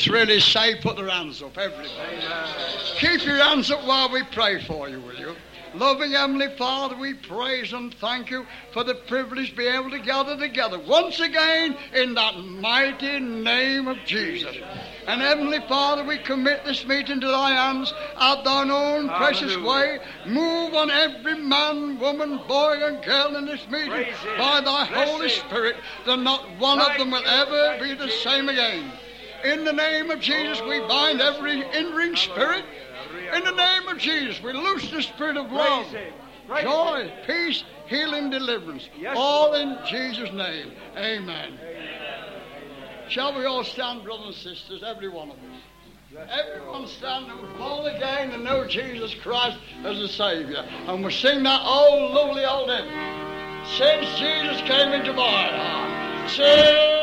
Was really saved, put their hands up. Everybody. Keep your hands up while we pray for you, will you? Loving Heavenly Father, we praise and thank you for the privilege to be able to gather together once again in that mighty name of Jesus. And Heavenly Father, we commit this meeting to thy hands at thine own precious way. Move on every man, woman, boy, and girl in this meeting Praise by thy Bless Holy. Spirit, that not one of them will you, ever thank be the same again. In the name of Jesus, we bind every hindering spirit. In the name of Jesus, we loose the spirit of love, Praise Him. Praise joy, peace, healing, deliverance. All in Jesus' name. Amen. Shall we all stand, brothers and sisters, every one of us? Everyone stand and born again and know Jesus Christ as a Savior. And we'll sing that old, lovely old hymn. Since Jesus came into my heart, sing.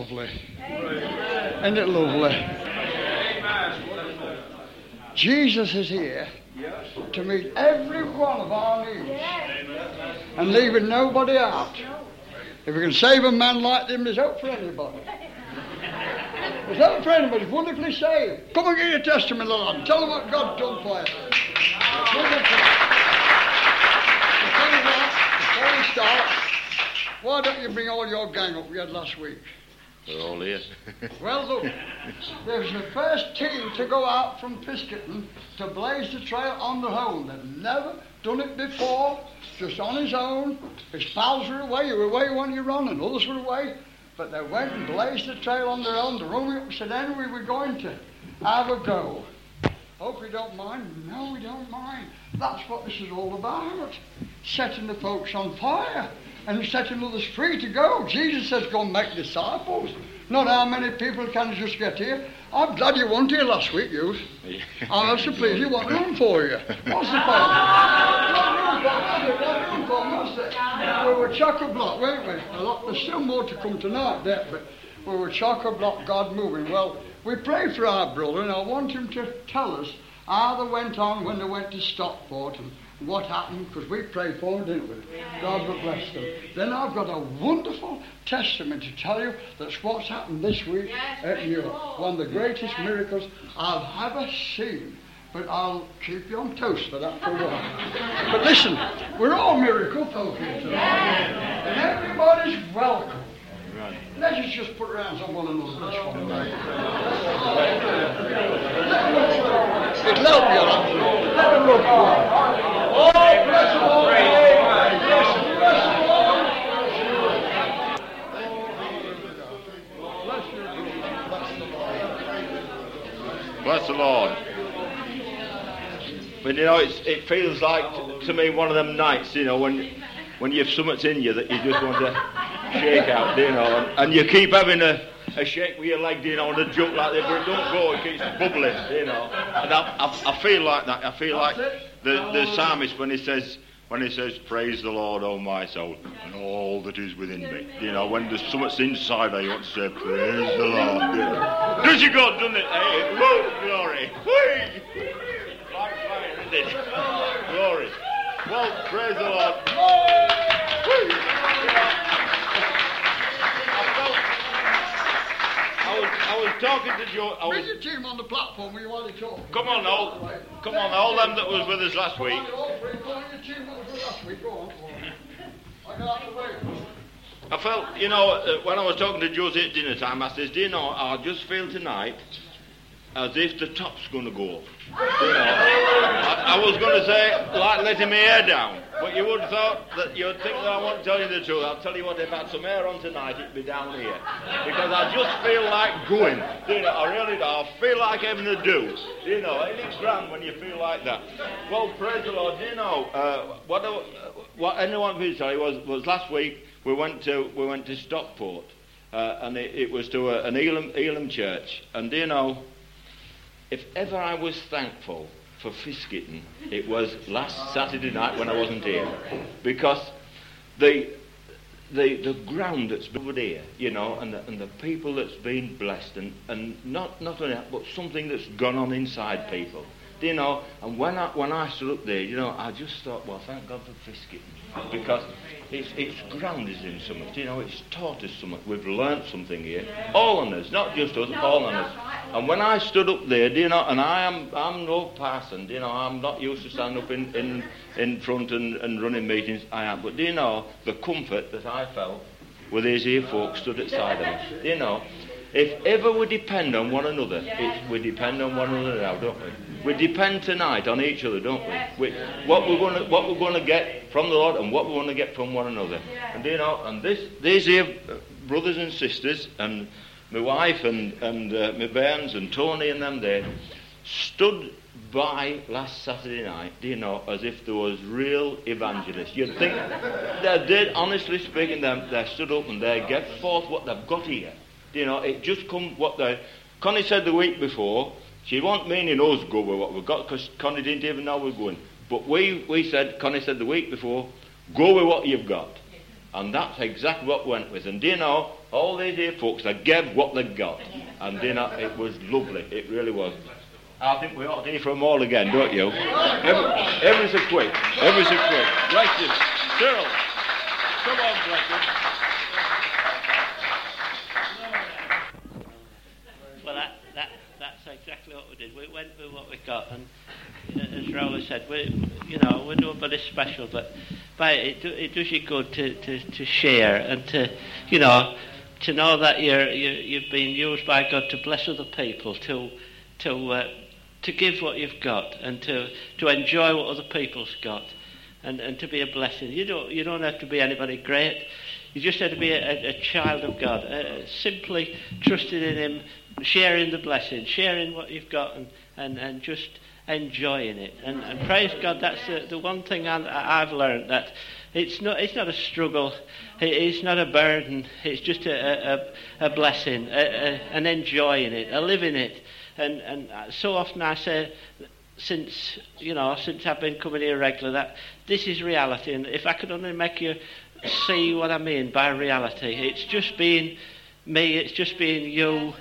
Lovely? Isn't it lovely? Jesus is here to meet every one of our needs and leaving nobody out. If we can save a man like him, there's hope for anybody. There's hope for anybody. Wonderfully saved. Come and give your testimony, Lord. Tell them what God's done for you. Before we start, why don't you bring all your gang up we had last week? They're all here. well, look, there's the first team to go out from Fiskerton to blaze the trail on their own. They've never done it before, just on his own. His pals were away, you were away when you run, and others were away. But they went and blazed the trail on their own. The room up said, we were going to have a go. Hope you don't mind. No, we don't mind. That's what this is all about. Setting the folks on fire and setting others free to go. Jesus says, go and make disciples. Not how many people can just get here. I'm glad you weren't here last week, you. I'm so pleased you want room for you. What's the point? room for was there? We were chock-a-block, weren't we? A lot, there's still more to come tonight, there, but we were chock-a-block, God moving. Well, we pray for our brother, and I want him to tell us how they went on when they went to Stockport and what happened, because we prayed for them, didn't we? God will bless them. Then I've got a wonderful testament to tell you that's what's happened this week yes, at New York—one of the greatest miracles I've ever seen. But I'll keep you on toast for that for a while. but listen, we're all miracle folk here tonight. And everybody's welcome. Let's just put our hands on one another this one night. It'll help you. Let them look Bless the Lord. Bless the Lord. But you know, it feels like to, to me one of them nights, you know, when when you've something in you that you just want to shake out, you know, and, and you keep having a, a shake with your leg, you know, and a jump like that, but it don't go, it keeps bubbling, you know. And I, I, I feel like that. I feel like the, the psalmist when he says, when he says, Praise the Lord, O my soul, and all that is within me. You know, when there's something inside there, you want to say, Praise the Lord. You know. Does you God, doesn't it? Hey, whoa, glory. Whee! Like fire, isn't it? glory. Well, praise the Lord. I talking to Joe. Was, Bring your team on the platform where you want to talk. come on, all, come on, all them that was with us last week. All on, your team that was with last week. Go on. I got the way. I felt, you know, uh, when I was talking to Josie at dinner time, I says, do you know, I just feel tonight as if the top's going to go up. You know, I, I was going to say, like letting my hair down, but you would have thought that you'd think that I won't tell you the truth. I'll tell you what, if I had some hair on tonight, it'd be down here. Because I just feel like going. You know, I really do. I feel like having a do. You know, and it's grand when you feel like that. Well, praise the Lord. You know, uh, what, I, what anyone could tell you was, was last week we went to, we went to Stockport. Uh, and it, it, was to a, an Elim, Elim church. And do you know, if ever I was thankful for Fiskerton, it was last Saturday night when I wasn't here. Because the, the, the ground that's been here, you know, and the, and the people that's been blessed, and, and not, not only that, but something that's gone on inside people. You know, and when I, when I stood up there, you know, I just thought, well, thank God for Fiskerton. Because it's, it's grounded in something, you know, it's taught us something. We've learnt something here. All on us, not just us, all on us. And when I stood up there, do you know, and I am I'm no parson, do you know, I'm not used to standing up in, in, in front and, and running meetings, I am. But do you know the comfort that I felt with these here folks stood at side of me? Do you know? If ever we depend on one another, it's, we depend on one another now, don't we? We depend tonight on each other, don't we? we what we're going to what we're going to get from the Lord and what we're going to get from one another. And you know? And this these here brothers and sisters and my wife and and uh, my bairns and Tony and them there stood by last Saturday night, do you know, as if there was real evangelists. You'd think they did, honestly speaking, them they stood up and they gave forth what they've got here. You know, it just come what they. Connie said the week before she wasn't meaning us go with what we've got because Connie didn't even know we we're going. But we, we said, Connie said the week before, go with what you've got. And that's exactly what went with. And do you know, all these here folks, they gave what they got. And do you know, it was lovely. It really was. I think we ought to hear from all again, don't you? Every, every so quick. Every so quick. Right, Cyril. Come on, Blessing. Well, that, that, that's exactly what we did. We went with what we got, and uh, as Rowley said, we, you know, we're nobody special, but, but it, it does you good to, to, to share and to, you know, to know that you're, you, you've been used by God to bless other people, to, to, uh, to give what you've got, and to, to enjoy what other people's got, and, and to be a blessing. You don't, you don't have to be anybody great. You just have to be a, a child of God, uh, simply trusting in Him, sharing the blessing, sharing what you've got, and, and, and just enjoying it. And, and praise God, that's the, the one thing I, I've learned that it's not, it's not a struggle, it's not a burden, it's just a, a, a blessing, a, a, an enjoying it, a living it. And, and so often I say, since you know, since I've been coming here regular, that this is reality. And if I could only make you see what I mean by reality, it's just being me, it's just being you,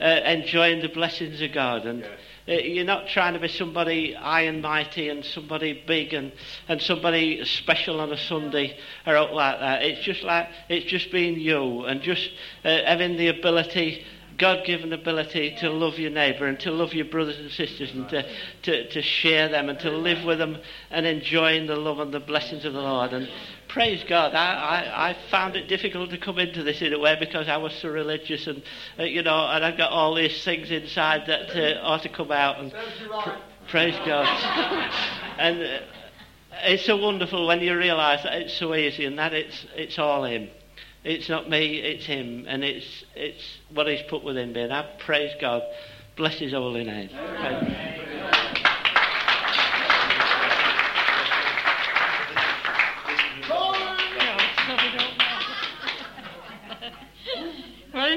uh, enjoying the blessings of God. And you're not trying to be somebody high and mighty and somebody big and, and somebody special on a Sunday or out like that. It's just like it's just being you and just uh, having the ability God given ability to love your neighbour and to love your brothers and sisters and to, to, to share them and to live with them and enjoying the love and the blessings of the Lord. And praise God, I, I, I found it difficult to come into this in a way because I was so religious and, uh, you know, and I've got all these things inside that uh, ought to come out. And pr- praise God. and uh, it's so wonderful when you realise that it's so easy and that it's, it's all Him. It's not me, it's him, and it's it's what he's put within me. And I praise God. Bless his holy name.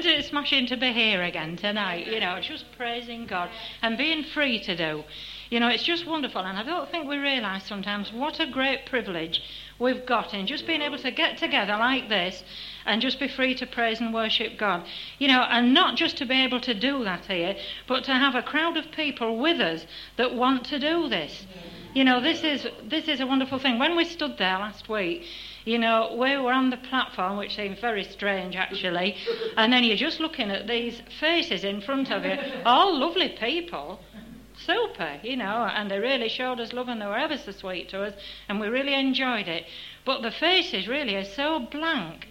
Smashing to be here again tonight? You know, just praising God and being free to do. You know, it's just wonderful, and I don't think we realise sometimes what a great privilege we've got in just being able to get together like this and just be free to praise and worship God. You know, and not just to be able to do that here, but to have a crowd of people with us that want to do this. You know, this is this is a wonderful thing. When we stood there last week, you know, we were on the platform, which seemed very strange actually, and then you're just looking at these faces in front of you, all lovely people super, you know, and they really showed us love and they were ever so sweet to us, and we really enjoyed it. But the faces really are so blank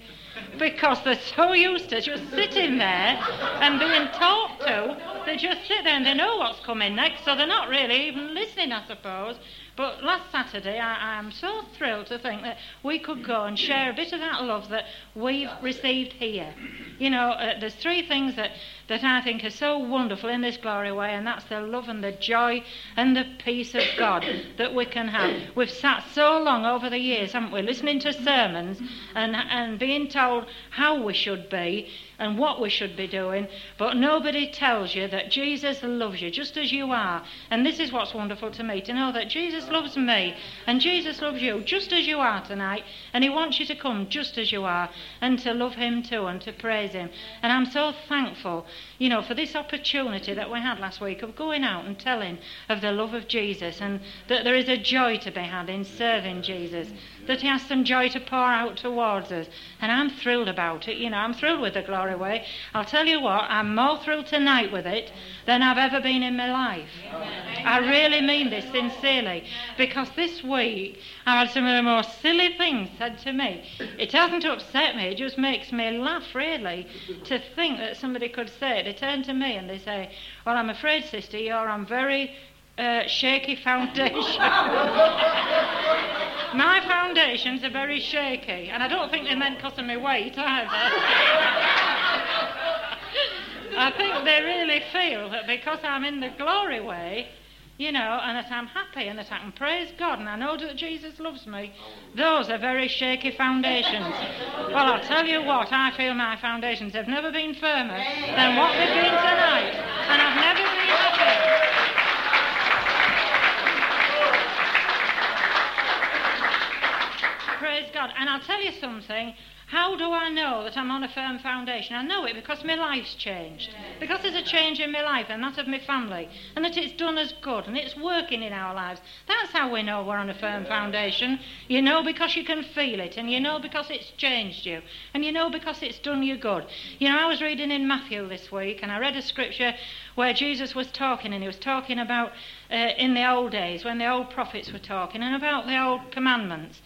because they're so used to just sitting there and being talked to. They just sit there and they know what's coming next, so they're not really even listening, I suppose. But last Saturday, I, am so thrilled to think that we could go and share a bit of that love that we've received here. You know, uh, there's three things that, that I think are so wonderful in this glory way, and that's the love and the joy and the peace of God that we can have. We've sat so long over the years, haven't we, listening to sermons and, and being told how we should be and what we should be doing, but nobody tells you that Jesus loves you just as you are. And this is what's wonderful to me to know that Jesus loves me and Jesus loves you just as you are tonight, and He wants you to come just as you are and to love Him too and to praise Him. And I'm so thankful, you know, for this opportunity that we had last week of going out and telling of the love of Jesus and that there is a joy to be had in serving Jesus that He has some joy to pour out towards us. And I'm thrilled about it. You know, I'm thrilled with the Glory Way. I'll tell you what, I'm more thrilled tonight with it than I've ever been in my life. I really mean this sincerely because this week I've had some of the most silly things said to me. It hasn't upset me, it just makes me laugh, really, to think that somebody could say. They turn to me and they say, Well, I'm afraid, sister, you're on very uh, shaky foundation. My foundations are very shaky, and I don't think they meant because of my weight either. I think they really feel that because I'm in the glory way, you know, and that I'm happy and that I can praise God and I know that Jesus loves me, those are very shaky foundations. Well, I'll tell you what, I feel my foundations have never been firmer than what they've been tonight, and I've never been happier. praise God. and I'll tell you something. How do I know that I'm on a firm foundation? I know it because my life's changed. Because there's a change in my life and that of my family. And that it's done us good and it's working in our lives. That's how we know we're on a firm foundation. You know because you can feel it. And you know because it's changed you. And you know because it's done you good. You know, I was reading in Matthew this week and I read a scripture where Jesus was talking and he was talking about uh, in the old days when the old prophets were talking and about the old commandments.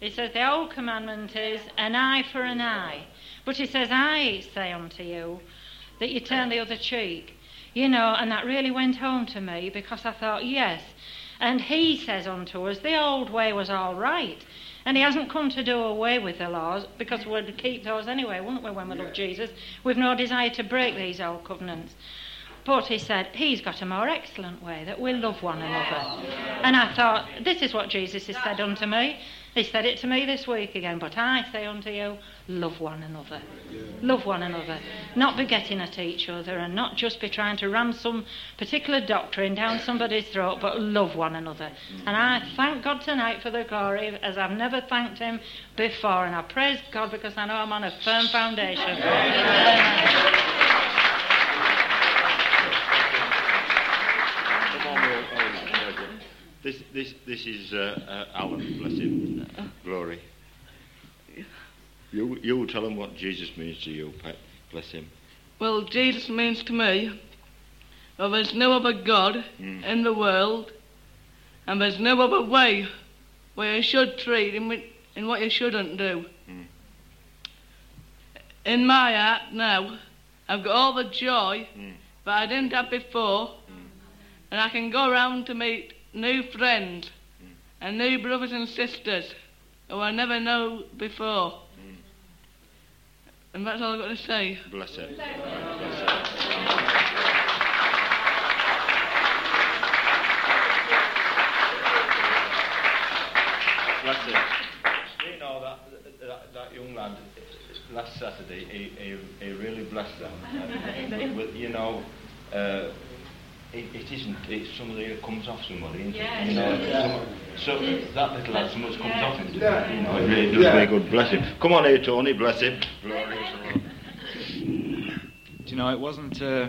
He says the old commandment is an eye for an eye. But he says, I say unto you that you turn the other cheek. You know, and that really went home to me because I thought, yes. And he says unto us, the old way was all right. And he hasn't come to do away with the laws because we'd keep those anyway, wouldn't we, when we love Jesus? We've no desire to break these old covenants. But he said, He's got a more excellent way that we love one another. And I thought, This is what Jesus has said unto me. He said it to me this week again, but I say unto you, love one another. Yeah. Love one another. Not be getting at each other and not just be trying to ram some particular doctrine down somebody's throat, but love one another. And I thank God tonight for the glory as I've never thanked Him before. And I praise God because I know I'm on a firm foundation. This, this, this is uh, uh, Alan, bless him. Glory. You, you tell him what Jesus means to you, Pat. Bless him. Well, Jesus means to me, that there's no other God mm. in the world, and there's no other way where you should treat him in what you shouldn't do. Mm. In my heart now, I've got all the joy mm. that I didn't have before, mm. and I can go around to meet new friends and new brothers and sisters who I never know before. Mm. And that's all I've got to say. Bless it. Bless it. Bless it. You know that, that, that young lad last Saturday, he, he, he really blessed them. with, you know, uh, it, it isn't. It's somebody that comes off somebody. Yes. You know, yeah. so that little lad, something comes off him. Yeah. You know, it really does yeah. very good. Bless him. Come on here, Tony. Bless him. Do you know, it wasn't uh,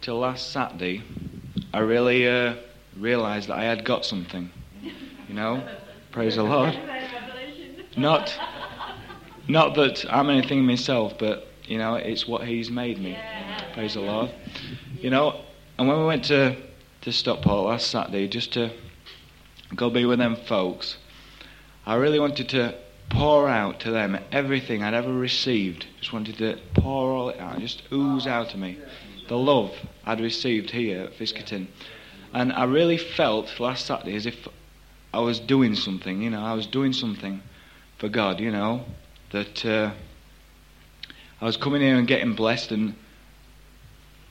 till last Saturday I really uh, realised that I had got something. You know, praise the Lord. Not, not that I'm anything myself, but you know, it's what He's made me. Praise the Lord. You know, and when we went to, to Stockport last Saturday, just to go be with them folks, I really wanted to pour out to them everything I'd ever received. Just wanted to pour all it out, just ooze out of me. The love I'd received here at Fiskerton. And I really felt last Saturday as if I was doing something, you know, I was doing something for God, you know, that uh, I was coming here and getting blessed and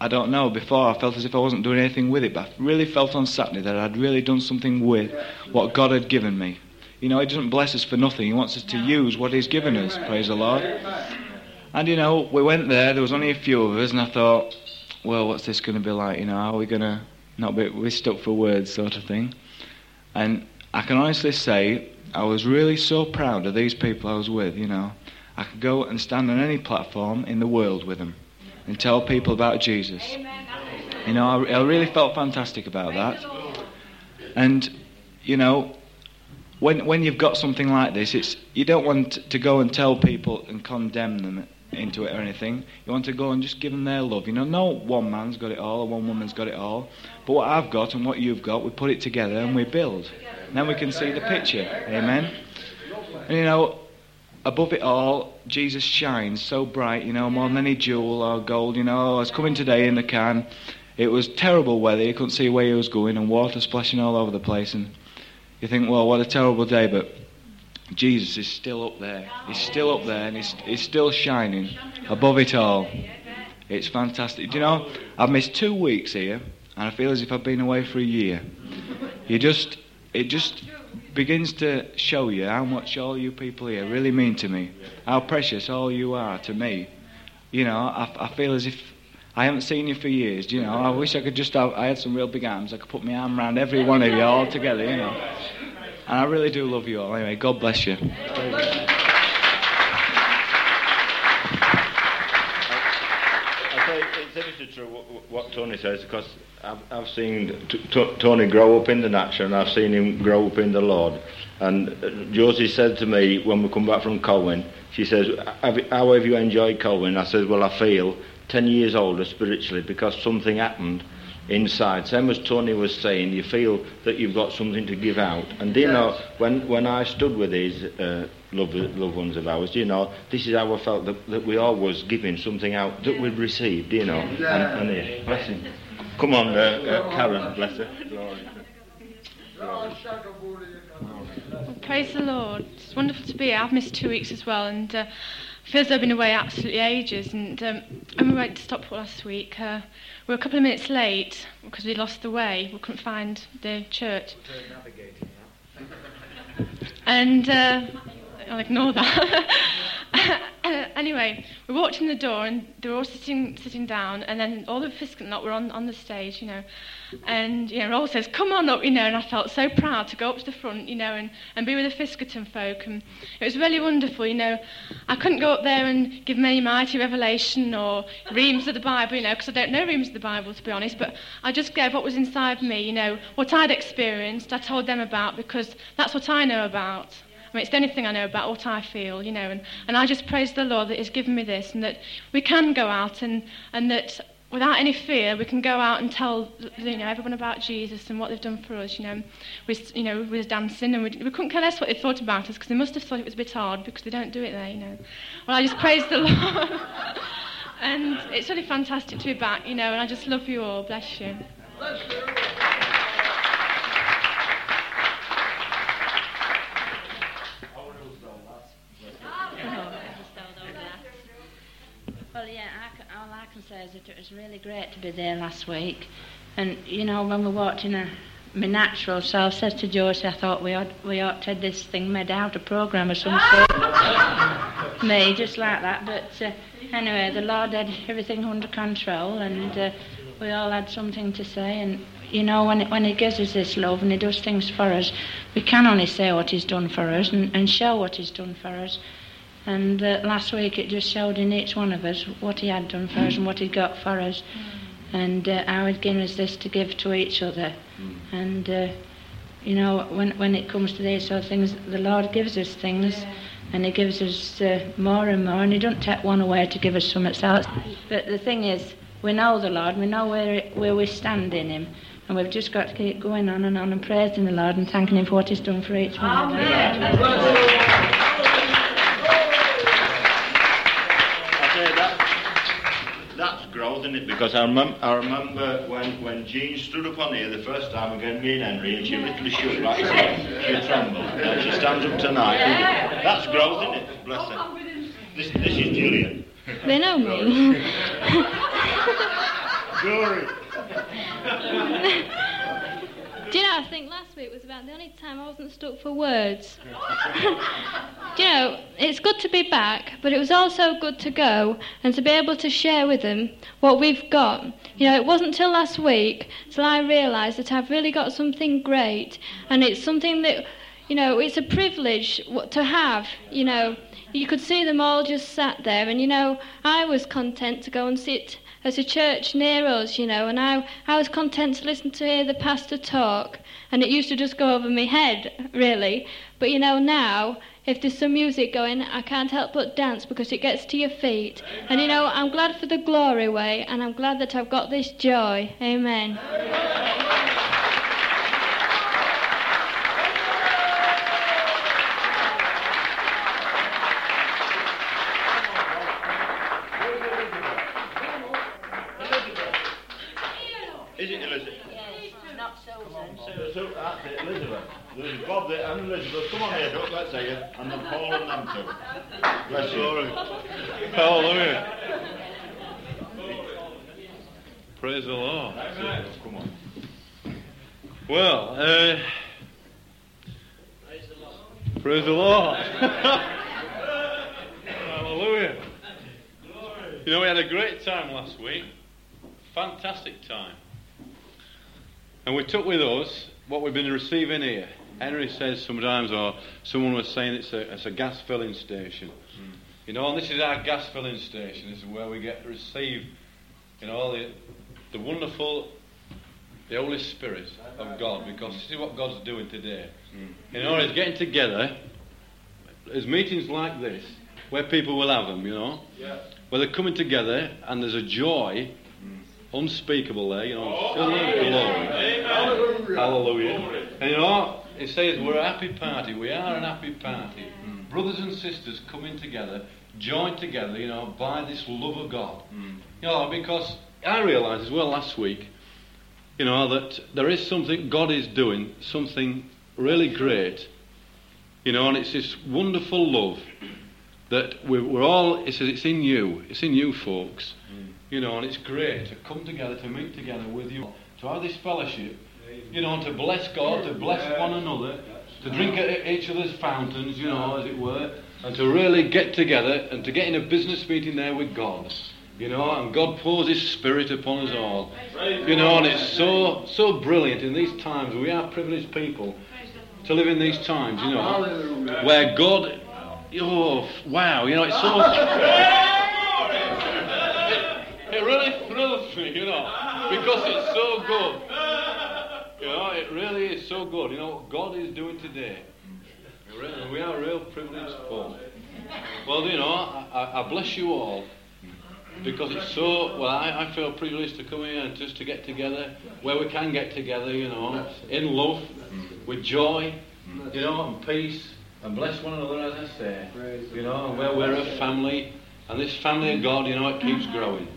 I don't know. Before I felt as if I wasn't doing anything with it, but I really felt on Saturday that I'd really done something with what God had given me. You know, He doesn't bless us for nothing. He wants us to use what He's given us. Praise the Lord. And you know, we went there. There was only a few of us, and I thought, well, what's this going to be like? You know, are we going to not be we stuck for words, sort of thing? And I can honestly say, I was really so proud of these people I was with. You know, I could go and stand on any platform in the world with them and tell people about Jesus. You know, I, I really felt fantastic about that. And, you know, when, when you've got something like this, it's, you don't want to go and tell people and condemn them into it or anything. You want to go and just give them their love. You know, no one man's got it all or one woman's got it all. But what I've got and what you've got, we put it together and we build. And then we can see the picture. Amen. And you know, above it all, Jesus shines so bright, you know, more than any jewel or gold. You know, I was coming today in the can. It was terrible weather. You couldn't see where he was going, and water splashing all over the place. And you think, well, what a terrible day. But Jesus is still up there. He's still up there, and he's, he's still shining above it all. It's fantastic. Do you know, I've missed two weeks here, and I feel as if I've been away for a year. You just, it just begins to show you how much all you people here really mean to me, how precious all you are to me. You know, I, I feel as if I haven't seen you for years. You know, I wish I could just have, I had some real big arms. I could put my arm around every one of you all together, you know. And I really do love you all. Anyway, God bless you. It's absolutely true what, what Tony says because I've, I've seen t- t- Tony grow up in the natural and I've seen him grow up in the Lord. And uh, Josie said to me when we come back from Colwyn, she says, "How have you enjoyed Colwyn?" I said, "Well, I feel ten years older spiritually because something happened." Inside, same as Tony was saying, you feel that you've got something to give out. And do you know, when, when I stood with these uh, loved, loved ones of ours, do you know, this is how I felt that, that we all was giving something out that we'd received, do you know. And, and here, bless him. Come on, uh, uh, Karen, bless her. Well, praise the Lord. It's wonderful to be here. I've missed two weeks as well, and uh, feels like I've been away absolutely ages. And um, when we went to Stockport last week, uh, we were a couple of minutes late because we lost the way. We couldn't find the church. And uh, I'll ignore that. anyway, we walked in the door and they were all sitting sitting down, and then all the Fiskerton lot were on, on the stage, you know. And you know, Roll says, "Come on up," you know. And I felt so proud to go up to the front, you know, and, and be with the Fiskerton folk. And it was really wonderful, you know. I couldn't go up there and give many mighty revelation or reams of the Bible, you know, because I don't know reams of the Bible to be honest. But I just gave what was inside me, you know, what I'd experienced. I told them about because that's what I know about. I mean, it's the only thing I know about what I feel, you know, and, and I just praise the Lord that He's given me this and that we can go out and, and that without any fear we can go out and tell, you know, everyone about Jesus and what they've done for us, you know. We, you know, we dancing and we, couldn't care less what they thought about us because they must have thought it was a bit hard because they don't do it there, you know. Well, I just praise the Lord. and it's really fantastic to be back, you know, and I just love you all. Bless you. Well, yeah, I can, all I can say is that it was really great to be there last week. And, you know, when we walked in a, my natural self, says to Joyce, I thought we ought, we ought to have this thing made out, a programme or some sort. Me, just like that. But uh, anyway, the Lord had everything under control and uh, we all had something to say. And, you know, when, when He gives us this love and He does things for us, we can only say what He's done for us and, and show what He's done for us. And uh, last week it just showed in each one of us what he had done for us and what he'd got for us. And uh, how he'd given us this to give to each other. And, uh, you know, when, when it comes to these sort of things, the Lord gives us things. And he gives us uh, more and more. And he doesn't take one away to give us something else. But the thing is, we know the Lord. We know where, where we stand in him. And we've just got to keep going on and on and praising the Lord and thanking him for what he's done for each one of us. I say that, that's growth, isn't it? Because I, remem- I remember when, when Jean stood up on here the first time again, me and Henry, and she literally shook like this. She trembled. And she stands up tonight. That's growth, isn't it? Bless her. This, this is Julian. They know me. Glory. Do you know, I think last week was about the only time I wasn't stuck for words. Do you know, it's good to be back, but it was also good to go and to be able to share with them what we've got. You know, it wasn't till last week till I realised that I've really got something great, and it's something that, you know, it's a privilege to have, you know. You could see them all just sat there, and you know, I was content to go and sit at a church near us, you know, and I, I was content to listen to hear the pastor talk, and it used to just go over my head, really. But you know, now, if there's some music going, I can't help but dance because it gets to your feet. And you know, I'm glad for the glory way, and I'm glad that I've got this joy. Amen. Is it Elizabeth? Yes, not Susan. So, so that's it, Elizabeth. There's Bob there and Elizabeth. Come on here, Doc, let's say it. And then Paul and them two. Bless you. Hallelujah. Praise the Lord. Come on. Well, uh, praise the Lord. Hallelujah. You know, we had a great time last week. Fantastic time. And we took with us what we've been receiving here. Henry says sometimes, or someone was saying it's a, it's a gas filling station. You know, and this is our gas filling station. This is where we get to receive, you know, the, the wonderful, the Holy Spirit of God, because this is what God's doing today. You know, He's getting together. There's meetings like this where people will have them, you know, where they're coming together and there's a joy unspeakable there, you know, of glory. Hallelujah. And you know, it says we're a happy party. We are an happy party. Hmm. Brothers and sisters coming together, joined together, you know, by this love of God. Hmm. You know, because I realised as well last week, you know, that there is something God is doing, something really great. You know, and it's this wonderful love that we're, we're all, it says it's in you, it's in you folks. Hmm. You know, and it's great to come together, to meet together with you, to have this fellowship, you know, and to bless God, to bless one another, to drink at each other's fountains, you know, as it were, and to really get together and to get in a business meeting there with God. You know, and God pours His Spirit upon us all. You know, and it's so so brilliant in these times. We are privileged people to live in these times, you know, where God, oh wow, you know, it's so. It really thrills me, you know, because it's so good. You know, it really is so good. You know what God is doing today. We are real privileged folk. Well, you know, I, I bless you all because it's so. Well, I, I feel privileged to come here and just to get together where we can get together. You know, in love, with joy, you know, and peace, and bless one another, as I say. You know, where we're a family. And this family of God, you know, it keeps growing.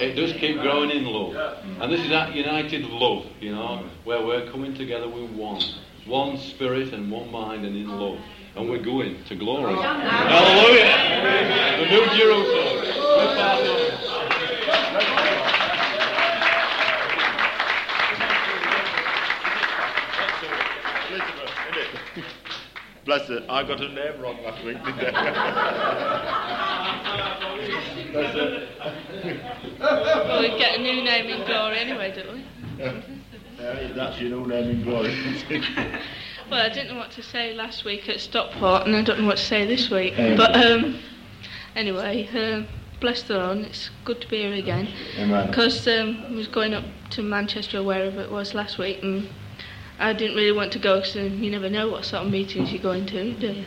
It does keep growing in love. Mm. And this is that united love, you know, mm. where we're coming together with one. One spirit and one mind and in love. And we're going to glory. Oh, Hallelujah! The New Jerusalem. We're part of it. Elizabeth, isn't it? Bless it. I got her name wrong last week, didn't I? Bless it. Well, we get a new name in glory anyway, don't we? Yeah, that's your new name in glory. Well, I didn't know what to say last week at Stockport, and I don't know what to say this week. But um, anyway, um, bless the Lord, it's good to be here again. Because um, I was going up to Manchester or wherever it was last week, and I didn't really want to go because you never know what sort of meetings you're going to, do you?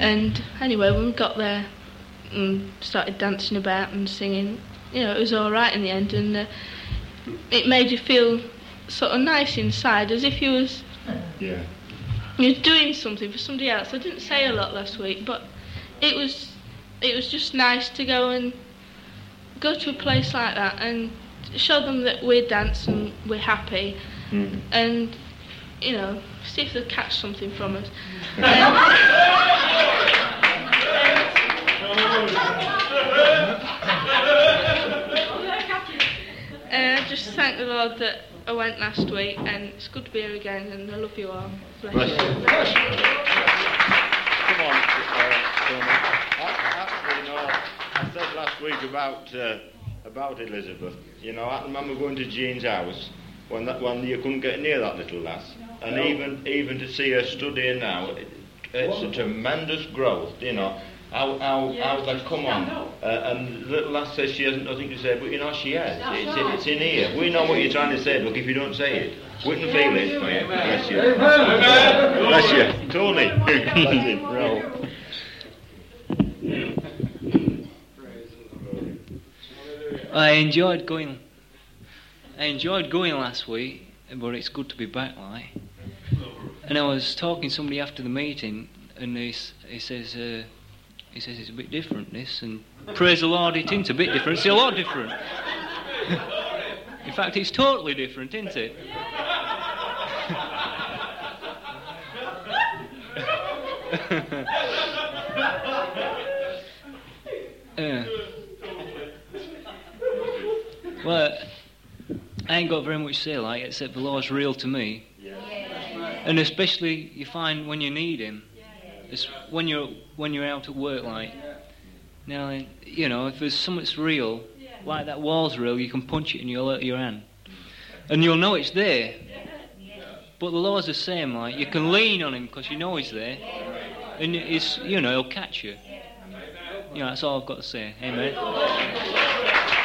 And anyway, when we got there and started dancing about and singing, you know, it was all right in the end, and uh, it made you feel sort of nice inside, as if you was Yeah. you're doing something for somebody else. I didn't say a lot last week, but it was it was just nice to go and go to a place like that and show them that we dance and we're happy, and you know see if they catch something from us. And I just thank the Lord that I went last week, and it's good to be here again, and I love you all. Bless Bless you. you. Come on, uh, Tony. I, I, you know, I said last week about uh, about Elizabeth. You know, I remember going to Jean's house when that when you couldn't get near that little lass, and even even to see her studying now, it, it's a tremendous growth. You know. How, how, how they come on. Uh, and the little lass says she hasn't nothing to say, but you know she has. It's, in- it's in here. We know what you're trying to say. Look, if you don't say it, we can feel it for you. Bless you. Bless you. Tony. Bless you. Bro. I enjoyed going. I enjoyed going last week, but it's good to be back, like. And I was talking to somebody after the meeting, and he, he says, uh, he says it's a bit different, this, and praise the Lord, it isn't a bit different. It's a lot different. In fact, it's totally different, isn't it? Yeah. Well, I ain't got very much to say, like, except the Lord's real to me. And especially you find when you need Him. It's when you're when you're out at work, like. Now, you know, if there's something that's real, like that wall's real, you can punch it and you'll hurt your hand, and you'll know it's there. but the Lord's the same. Like you can lean on Him because you know He's there, and it's you know He'll catch you. You know that's all I've got to say. Amen.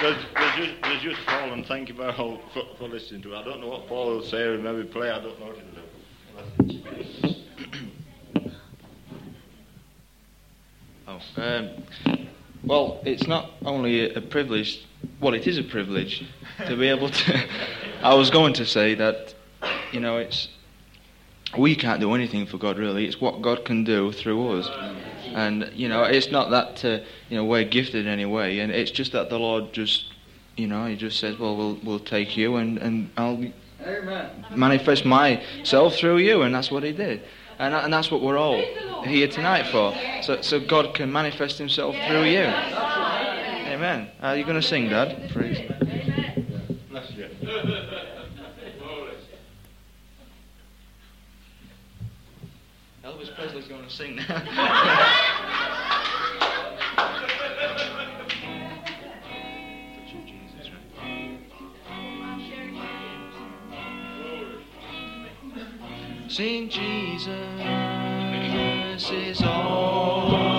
There's, just, there's just Paul, and thank you for, for listening to it. I don't know what Paul will say or maybe play, I don't know what he'll do. Oh, um, well, it's not only a privilege. Well, it is a privilege to be able to. I was going to say that, you know, it's we can't do anything for God really. It's what God can do through us, and you know, it's not that uh, you know we're gifted in any way, and it's just that the Lord just, you know, He just says, well, we'll we'll take you, and and I'll Amen. manifest myself through you, and that's what He did. And, and that's what we're all here tonight for. So, so God can manifest Himself through you. Amen. Are you going to sing, Dad? Praise. Bless you. Elvis Presley's going to sing now. Sing Jesus is all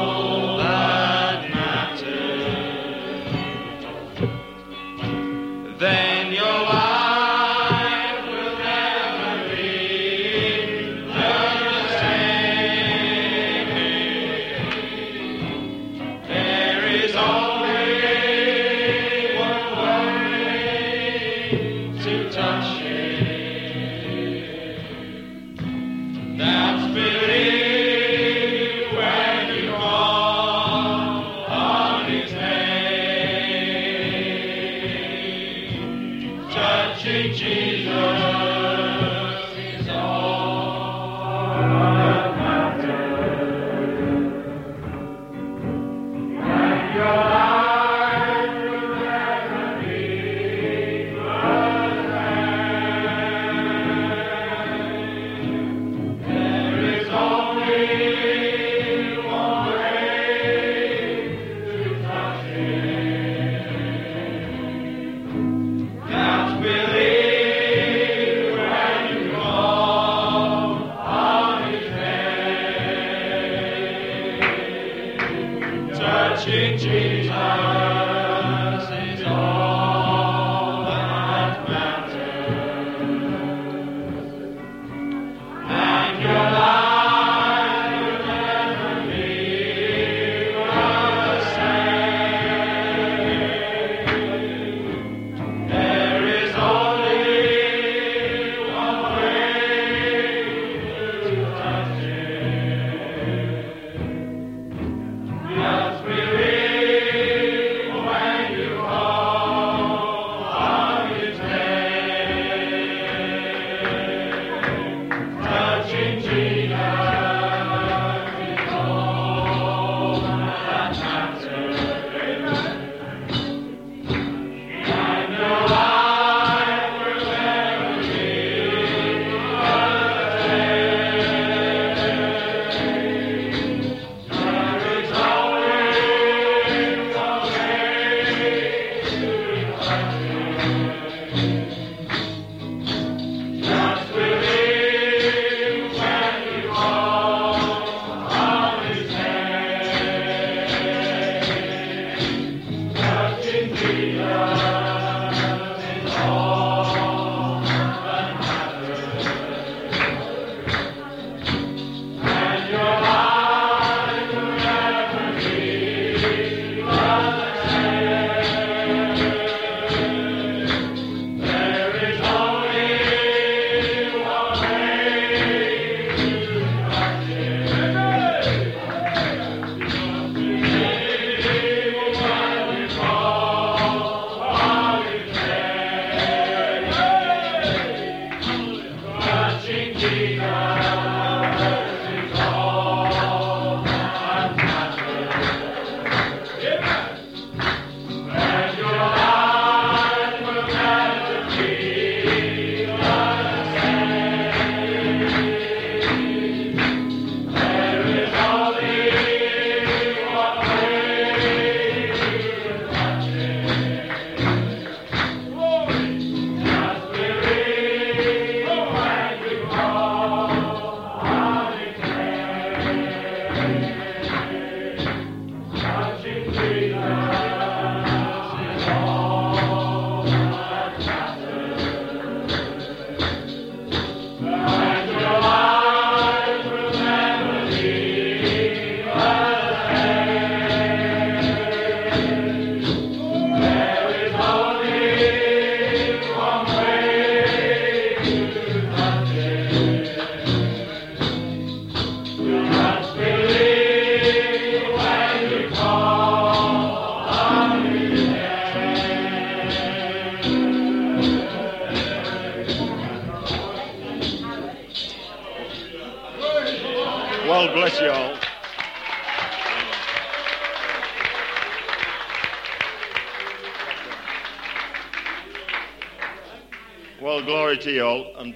Well, glory to you all. And,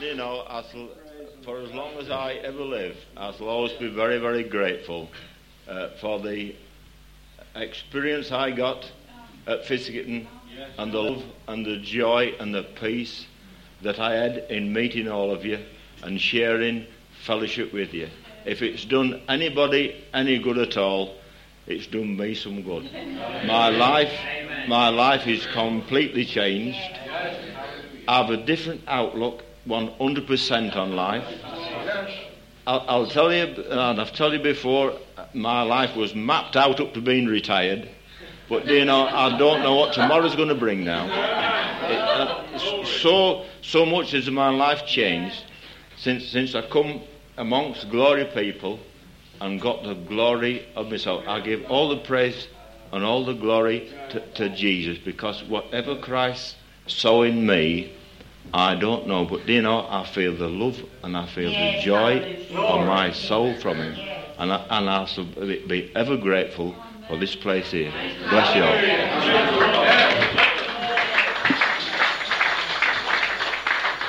you know, for as long as I ever live, I shall always be very, very grateful uh, for the experience I got at Fiskerton and the love and the joy and the peace that I had in meeting all of you and sharing fellowship with you. If it's done anybody any good at all, it's done me some good. My life, my life is completely changed. I have a different outlook, 100% on life. I'll, I'll tell you, and I've told you before, my life was mapped out up to being retired. But you know, I don't know what tomorrow's going to bring now. It, uh, so so much has my life changed since since I come amongst glory people and got the glory of myself. I give all the praise and all the glory to, to Jesus because whatever Christ saw in me, I don't know, but you know, I feel the love and I feel the joy of my soul from Him, and I, and I shall be, be ever grateful for this place here. Bless you all.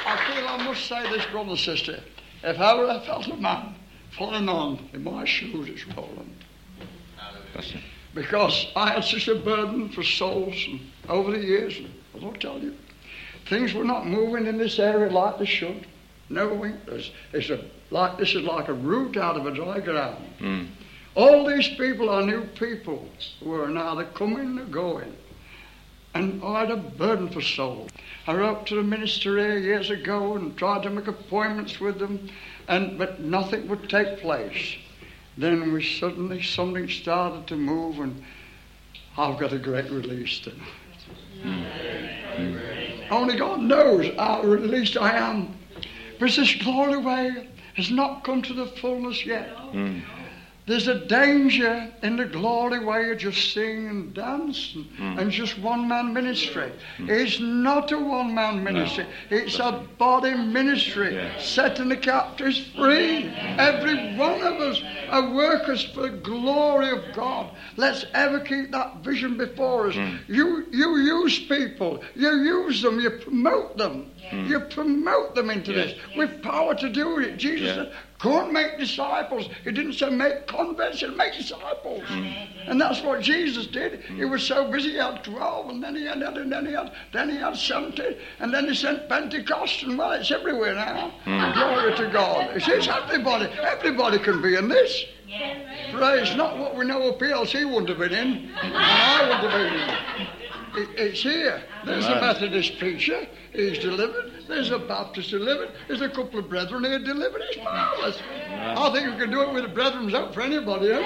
I feel I must say this, brother and sister. If ever I felt a man falling on in my shoes, it's Roland. Bless you. Because I had such a burden for souls and over the years, and I'll tell you, things were not moving in this area like they should. No, it's, it's a, like this is like a root out of a dry ground. Mm. All these people are new people who are now they're coming, they're going. And I had a burden for souls. I wrote to the minister here years ago and tried to make appointments with them, and but nothing would take place. Then we suddenly something started to move, and I've got a great release tonight. Only God knows how released I am. But this glory way has not come to the fullness yet. Mm. There's a danger in the glory way you just sing and dance and, Mm. and just one man ministry. It's not a one man ministry, it's a body ministry, Yeah. setting the captives free. Every one of us are workers for the glory of God. Let's ever keep that vision before us. Mm. You, you use people, you use them, you promote them. Mm. You promote them into Yeah. this with power to do it. Jesus Yeah. said, Go and make disciples. He didn't say make converts, he said make disciples. Mm. And that's what Jesus did. Mm. He was so busy, he had 12, and then he had, and then he had, then he had 70, and then he sent Pentecost, and well, it's everywhere now. Glory to God. It's, it's everybody. Everybody can be in this. Praise, not what we know of PLC wouldn't have been in, and I wouldn't have been in. It, it's here. There's a Methodist preacher. He's delivered. There's a Baptist delivered. There's a couple of brethren here delivered. It's marvelous. I think we can do it with the brethren's out for anybody else.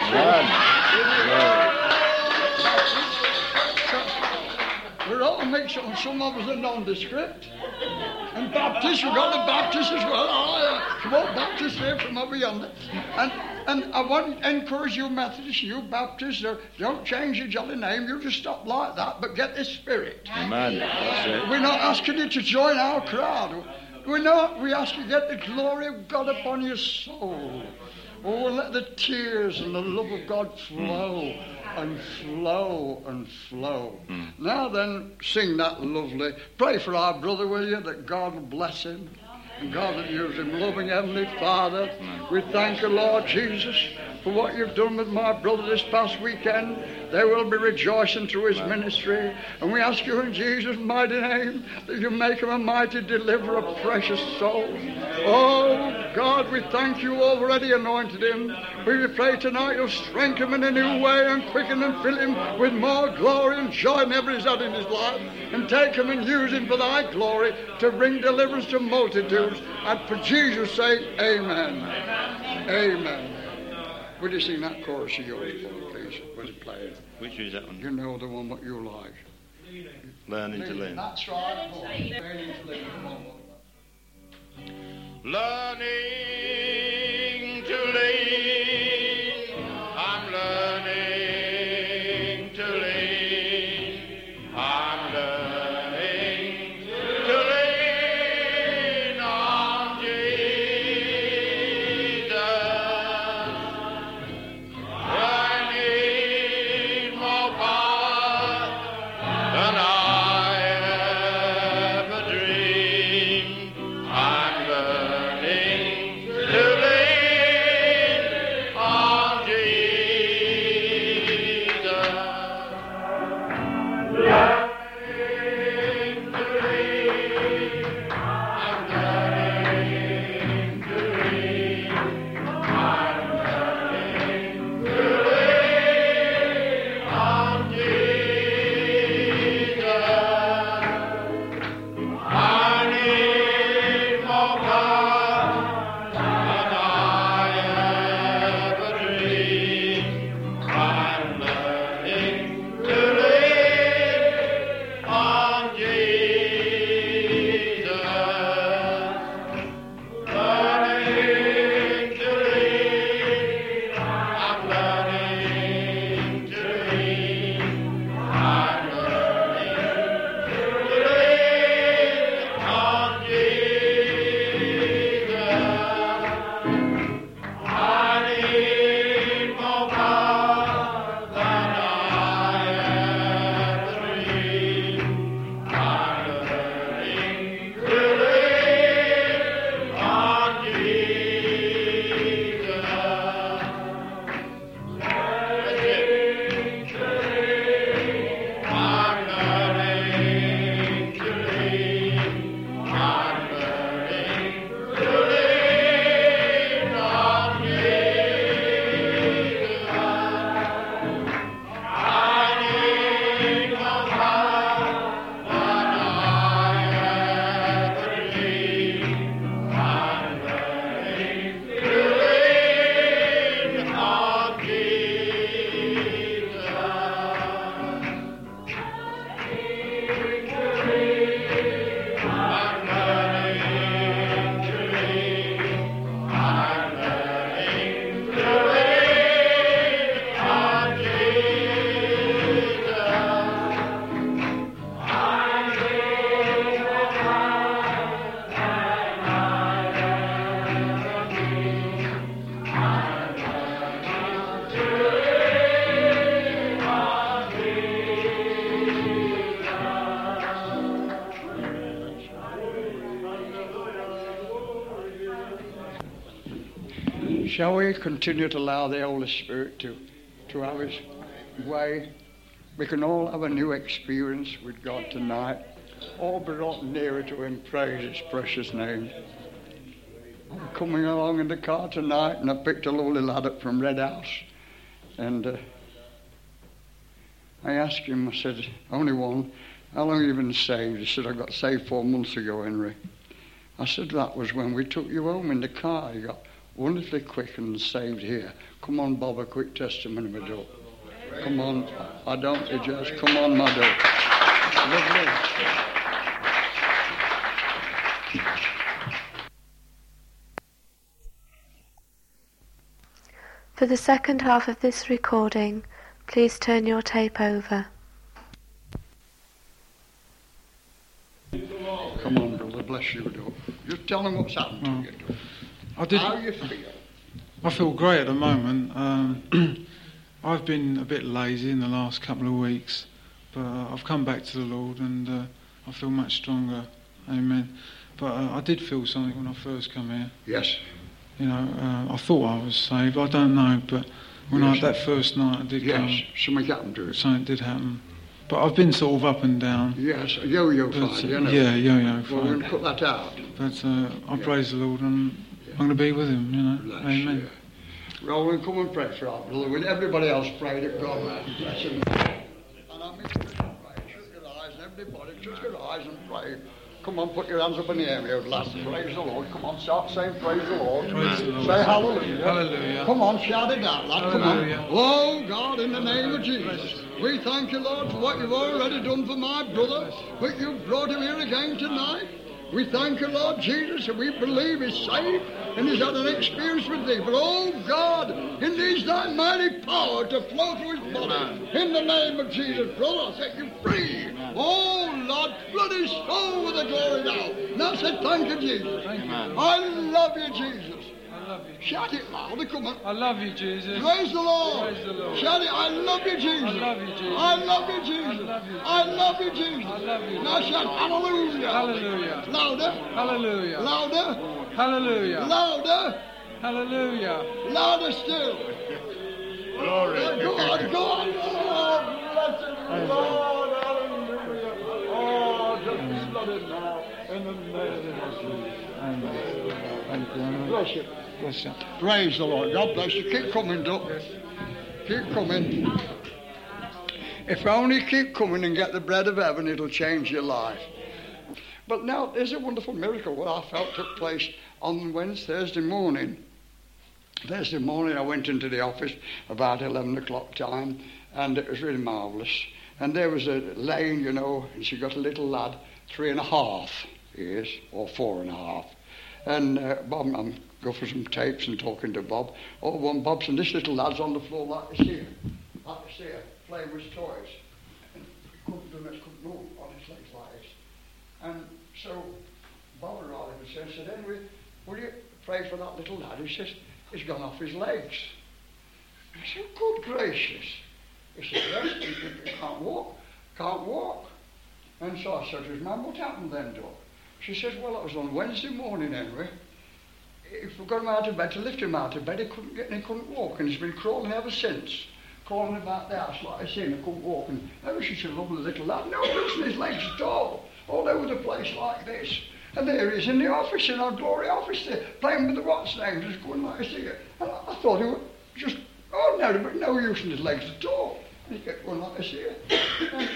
We're all mixed on. Some of us are nondescript. And Baptists, we've got the Baptists as well. Oh, yeah. Come on, Baptists here from over yonder. And, and I want to encourage you Methodists, you Baptists, uh, don't change your jolly name. You just stop like that, but get the spirit. Amen. We're not asking you to join our crowd. We're not. We ask you to get the glory of God upon your soul. Oh, let the tears and the love of God flow and flow and flow. Now then, sing that lovely. Pray for our brother, will you, that God will bless him. And God will use him. Loving Heavenly Father, we thank you, Lord Jesus, for what you've done with my brother this past weekend. They will be rejoicing through his ministry. And we ask you in Jesus' mighty name that you make him a mighty deliverer of precious souls. Oh, God, we thank you already anointed him. We pray tonight you'll strengthen him in a new way and quicken and fill him with more glory and joy than ever he's had in his life. And take him and use him for thy glory to bring deliverance to multitudes. And for Jesus' sake, amen. Amen. Would you sing that chorus of yours for me, please? Play it? Which is that one? You know the one that you like. Learning to learn. That's right. Learning to learn. Learning to lean. I'm learning Shall we continue to allow the Holy Spirit to, to have His way? We can all have a new experience with God tonight. All brought nearer to Him. Praise His precious name. I'm coming along in the car tonight, and I picked a lovely lad up from Red House, and uh, I asked him. I said, "Only one. How long have you been saved?" He said, "I got saved four months ago, Henry." I said, "That was when we took you home in the car. Got wonderfully quick and saved here. Come on, Bob, a quick testimony, my dog. Come on. I don't just come on, my dog. Lovely." For the second half of this recording, please turn your tape over. Come on, brother. Bless you, dog. Just tell them what's happened to you, dog. I did. How you feel? I feel great at the moment. Um, I've been a bit lazy in the last couple of weeks, but uh, I've come back to the Lord and uh, I feel much stronger. Amen. But uh, I did feel something when I first come here. Yes. You know, uh, I thought I was saved. I don't know, but when Yes. I that first night I did Yes. come. Something happened to it. Something did happen. But I've been sort of up and down. Yes. Yo-yo But, uh, you know. Yeah, yo-yo Well, we're going to cut that out. But uh, I Yeah. praise the Lord and I'm going to be with Him. You know. Bless Amen. you. Well, we'll come and pray for our brother. Will everybody else pray that God bless him? And I'm pray. Shut your eyes, everybody. Shut your eyes and pray. Come on, put your hands up in the air, you lads. Praise the Lord. Come on, start saying praise the Lord. Praise the Lord. Say hallelujah. Hallelujah. Come on, shout it out, lad. Come on. Oh, God, in the name of Jesus, we thank you, Lord, for what you've already done for my brother. But you've brought him here again tonight. We thank you, Lord Jesus, and we believe he's saved and he's had an experience with thee. But oh God, he needs thy mighty power to flow through his body. In the name of Jesus, brother, I set you free. Oh Lord, flood his soul with the glory now. Now say thank you, Jesus. I love you, Jesus. I love you. Shout it louder, come on. I love you, Jesus. Praise the Lord. Praise the Lord. Shout it, I love you, Jesus. I love you, Jesus. I love you, Jesus. I love you, Jesus. I love you, Jesus. I love you, Now shout hallelujah. Hallelujah. Louder. Hallelujah. Louder. Hallelujah. Louder. Hallelujah. Louder still. Glory. Uh, go on, go on. Oh, blessed Lord. Hallelujah. Oh, just flood it now. In the name of Jesus. Thank you. Bless you. Bless you. Praise the Lord. God bless you. Keep coming, Duck. Keep coming. If you only keep coming and get the bread of heaven, it'll change your life. But now, there's a wonderful miracle what I felt took place on Wednesday, Thursday morning. Thursday morning, I went into the office about 11 o'clock time, and it was really marvellous. And there was a lane, you know, and she got a little lad, three and a half years, or four and a half. And uh, Bob, I'm going for some tapes and talking to Bob. Oh, one Bob's and this little lad's on the floor like this here, like this here, playing with toys. And couldn't do much, couldn't move on his legs like this. And so Bob arrived and said, Henry, will you pray for that little lad? He says, he's gone off his legs. I said, good gracious. He said, yes, he, he can't walk, can't walk. And so I said to his mum, what happened then, Doc? She says, well, it was on Wednesday morning, Henry. We got him out of bed, to lift him out of bed, he couldn't get, he couldn't walk, and he's been crawling ever since. Crawling about the house like this, and he couldn't walk. And ever since a lovely little lad, no losing his legs at all, all over the place like this. And there he is in the office, in our glory office there, playing with the what's names, just going like this here. And I, I thought he oh, was just ordinary, but no use in his legs at all. And he kept going like this here. And,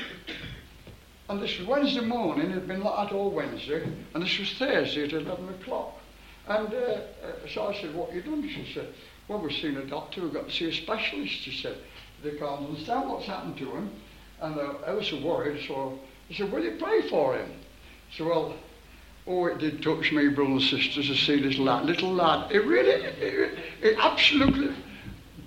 and this was Wednesday morning, it had been like that all Wednesday, and this was Thursday at 11 o'clock. And uh, uh, so I said, what you done? She said, well, we've seen a doctor, we've got to see a specialist. She said, they can't understand what's happened to him. And they're ever so worried, so I said, will you pray for him? So, well, oh, it did touch me, brothers and sisters, to see this lad, little lad. It really, it, it absolutely,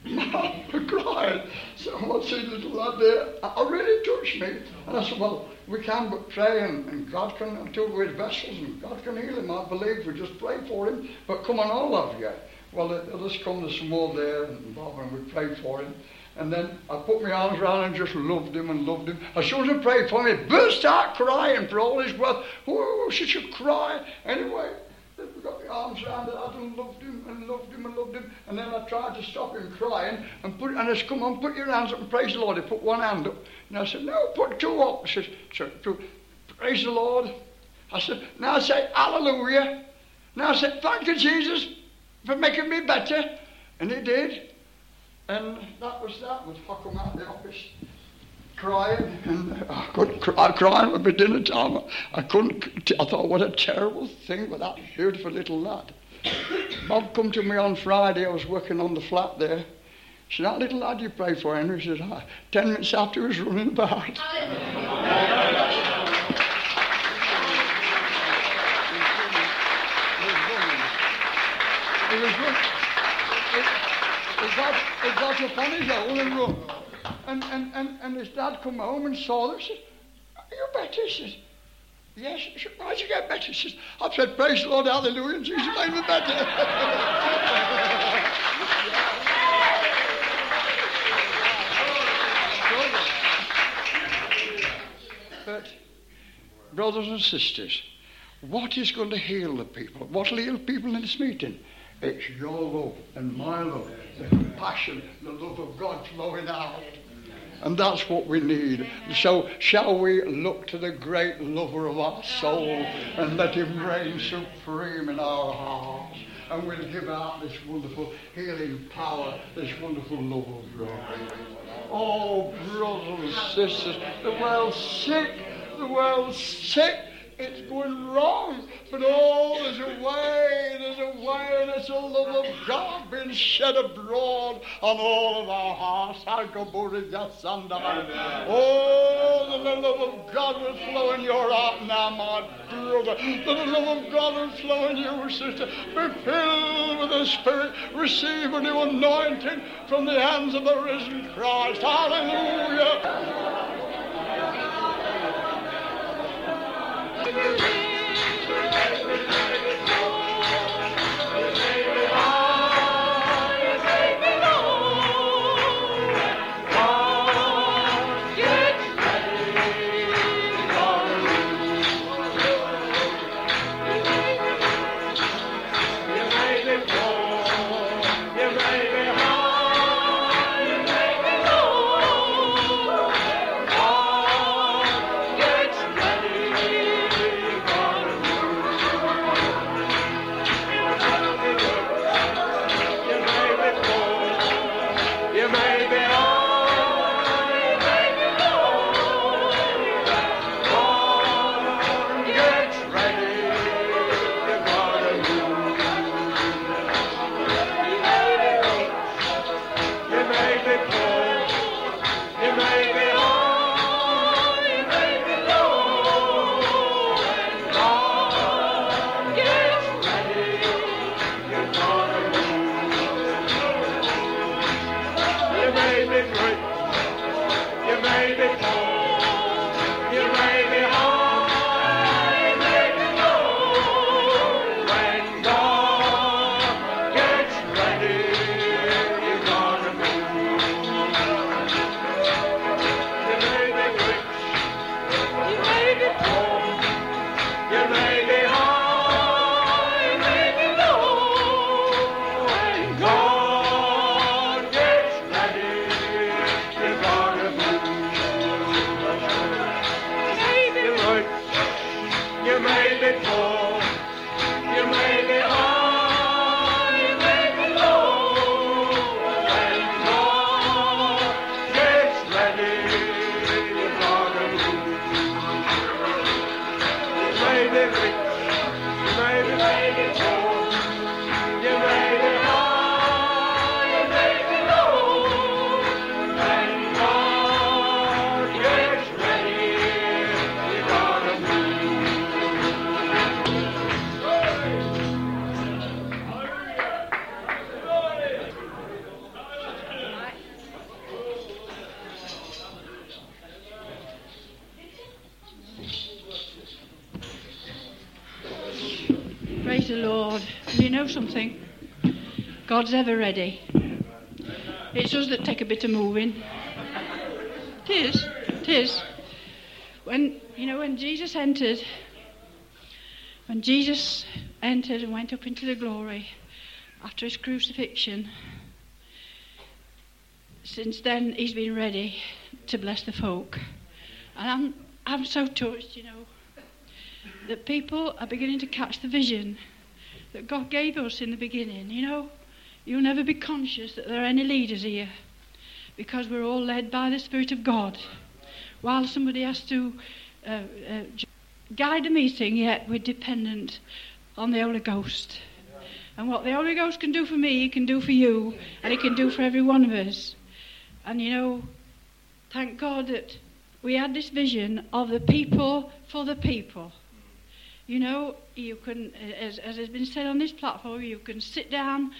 I cried. So I see the little lad there, it really touched me. And I said, well, we can but pray, and, and God can do with vessels, and God can heal him. I believe we just pray for him. But come on, all of you. Well, the others come, there's some more there, and Bob, and we prayed for him. And then I put my arms around and just loved him and loved him. As soon as I prayed for he burst out crying for all his wealth. Oh, such cry. Anyway, We got the arms round it, I and loved him and loved him and loved him. And then I tried to stop him crying and put and I said, come on, put your hands up and praise the Lord. He put one hand up. And I said, no, put two up. He said, so, two. praise the Lord. I said, now I say hallelujah. Now I said, thank you, Jesus, for making me better. And he did. And that was that. Was I come out of the office crying, and I couldn't cry, crying at my dinner time. I couldn't. I thought, what a terrible thing with that beautiful little lad. Bob come to me on Friday. I was working on the flat there. He said, that little lad you prayed for, Henry. He said, ah, ten minutes after he was running about. He was running. He, got. And, and, and, and his dad come home and saw this. Are you better? He says, Yes. Why'd you get better? He says, I've said, Praise the Lord, hallelujah, and Jesus made me better. but, brothers and sisters, what is going to heal the people? What will heal people in this meeting? It's your love and my love, the compassion, the love of God flowing out. And that's what we need. So, shall we look to the great lover of our soul and let him reign supreme in our hearts? And we'll give out this wonderful healing power, this wonderful love of God. Oh, brothers and sisters, the world's sick, the world's sick it's going wrong. But oh, there's a way, there's a way, and the love of God being shed abroad on all of our hearts. Oh, the love of God will flow in your heart now, my brother. The love of God will flow in you, sister. Be filled with the Spirit. Receive a new anointing from the hands of the risen Christ. Hallelujah. God's ever ready. It's us that take a bit of moving. It is. It is. When, you know, when Jesus entered, when Jesus entered and went up into the glory after his crucifixion. Since then, he's been ready to bless the folk. And I'm, I'm so touched, you know, that people are beginning to catch the vision that God gave us in the beginning. You know, you'll never be conscious that there are any leaders here because we're all led by the Spirit of God. While somebody has to uh, uh, guide a meeting, yet we're dependent on the Holy Ghost. And what the Holy Ghost can do for me, He can do for you, and He can do for every one of us. And you know, thank God that we had this vision of the people for the people. You know, you can, as, as has been said on this platform, you can sit down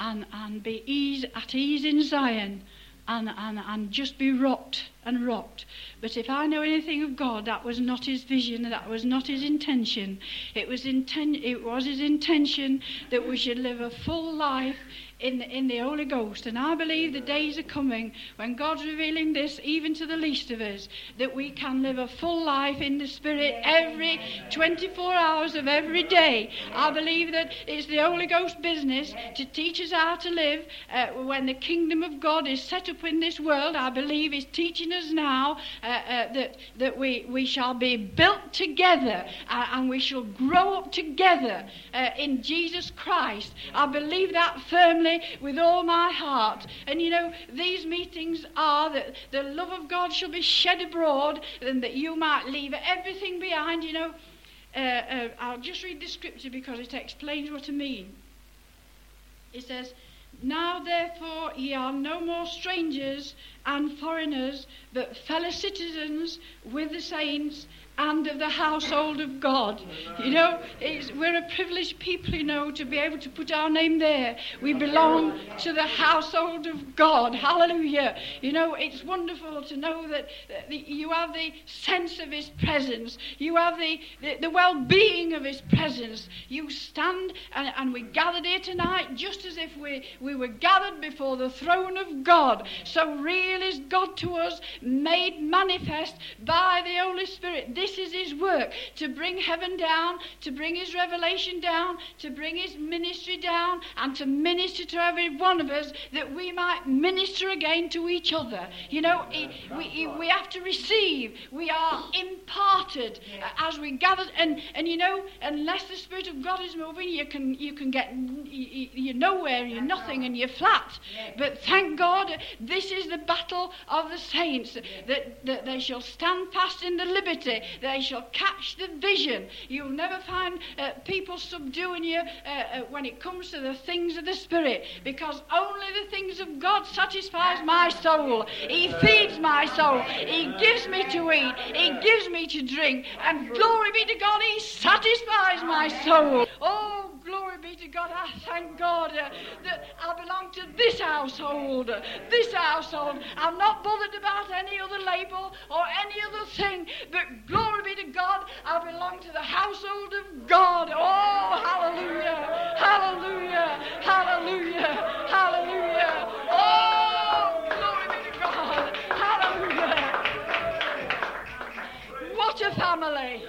and, and be ease, at ease in Zion and, and, and just be rocked and rocked. But if I know anything of God, that was not his vision, that was not his intention. It was, inten- it was his intention that we should live a full life in the, in the Holy Ghost. And I believe the days are coming when God's revealing this even to the least of us, that we can live a full life in the Spirit every 24 hours of every day. I believe that it's the Holy Ghost business to teach us how to live uh, when the kingdom of God is set up in this world. I believe He's teaching us now uh, uh, that, that we, we shall be built together uh, and we shall grow up together uh, in Jesus Christ. I believe that firmly with all my heart. And you know, these meetings are that the love of God shall be shed abroad and that you might leave everything behind. You know, uh, uh, I'll just read the scripture because it explains what I mean. It says, Now therefore ye are no more strangers and foreigners, but fellow citizens with the saints and of the household of God. You know, we're a privileged people, you know, to be able to put our name there. We belong to the household of God. Hallelujah. You know, it's wonderful to know that, that you have the sense of His presence, you have the, the, the well being of His presence. You stand, and, and we gathered here tonight just as if we, we were gathered before the throne of God. So real is God to us, made manifest by the Holy Spirit. This this is his work to bring heaven down, to bring his revelation down, to bring his ministry down, and to minister to every one of us that we might minister again to each other. You know, we, we have to receive. We are imparted uh, as we gather. And, and you know, unless the Spirit of God is moving, you can, you can get, you're nowhere, you're nothing, and you're flat. But thank God, this is the battle of the saints, that, that they shall stand fast in the liberty they shall catch the vision. You'll never find uh, people subduing you uh, uh, when it comes to the things of the Spirit because only the things of God satisfies my soul. He feeds my soul. He gives me to eat. He gives me to drink. And glory be to God, He satisfies my soul. Oh, glory be to God. I thank God uh, that I belong to this household. This household. I'm not bothered about any other label or any other thing, but glory be to God, I belong to the household of God. Oh, hallelujah. Hallelujah. Hallelujah. Hallelujah. Oh, glory be to God. Hallelujah. What a family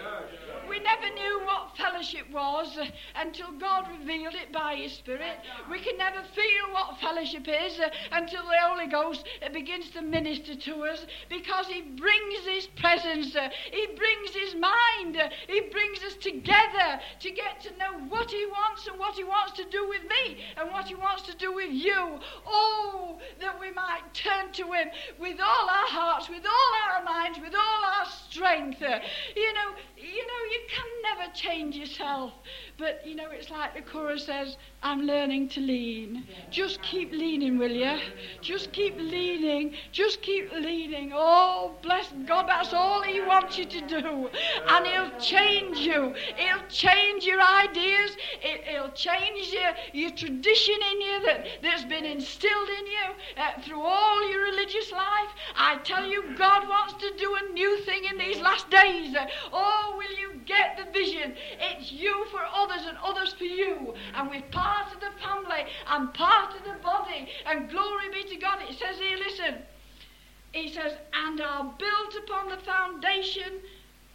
we never knew what fellowship was uh, until God revealed it by His Spirit. We can never feel what fellowship is uh, until the Holy Ghost uh, begins to minister to us because He brings His presence, He brings His mind, He brings us together to get to know what He wants and what He wants to do with me and what He wants to do with you. Oh, that we might turn to Him with all our hearts, with all our minds, with all our strength. You know, you know, you can never change yourself. But, you know, it's like the chorus says, I'm learning to lean. Just keep leaning, will you? Just keep leaning. Just keep leaning. Oh, bless God, that's all He wants you to do. And He'll change you. He'll change your ideas. Will change your, your tradition in you that, that's been instilled in you uh, through all your religious life. I tell you, God wants to do a new thing in these last days. Oh, will you get the vision? It's you for others and others for you. And we're part of the family and part of the body. And glory be to God. It says here, listen. He says, and are built upon the foundation.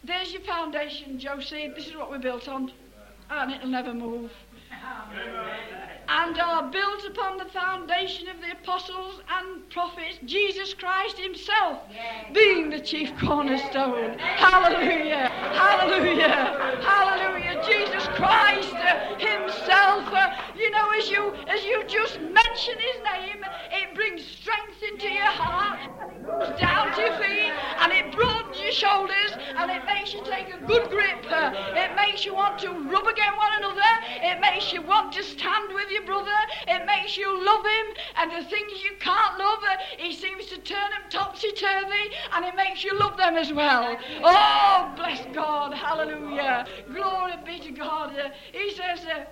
There's your foundation, Josie. This is what we're built on. and it'll never move. And are built upon the foundation of the apostles and prophets, Jesus Christ Himself being the chief cornerstone. Hallelujah! Hallelujah! Hallelujah! Jesus Christ uh, Himself. uh, you know, as you as you just mention His name, it brings strength into your heart, shoulders, and it makes you take a good grip. it makes you want to rub against one another. It makes you want to stand with your brother. It makes you love him, and the things you can't love, he seems to turn them topsy turvy, and it makes you love them as well. Oh, bless God! Hallelujah! Glory be to God. He says. Uh,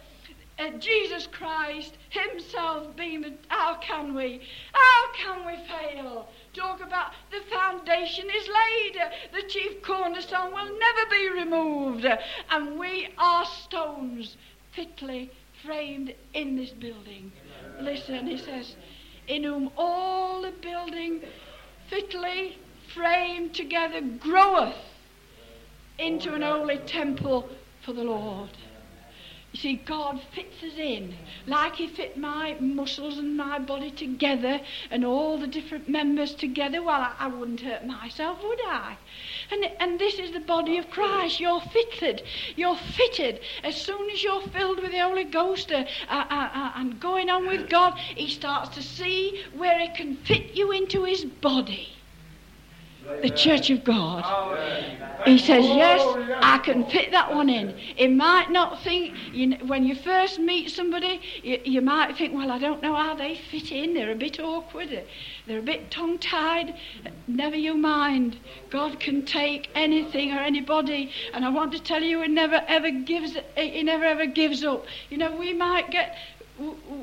uh, Jesus Christ Himself being the. How can we? How can we fail? Talk about the foundation is laid. The chief cornerstone will never be removed. And we are stones fitly framed in this building. Listen, he says, in whom all the building fitly framed together groweth into an holy temple for the Lord. You see, God fits us in like He fit my muscles and my body together and all the different members together. Well, I, I wouldn't hurt myself, would I? And, and this is the body of Christ. You're fitted. You're fitted. As soon as you're filled with the Holy Ghost uh, uh, uh, uh, and going on with God, He starts to see where He can fit you into His body the church of God. He says, Yes, I can fit that one in. It might not think, you when you first meet somebody, you, you might think, Well, I don't know how they fit in. They're a bit awkward, they're a bit tongue tied. Never you mind. God can take anything or anybody. And I want to tell you, He never ever gives, He never ever gives up. You know, we might get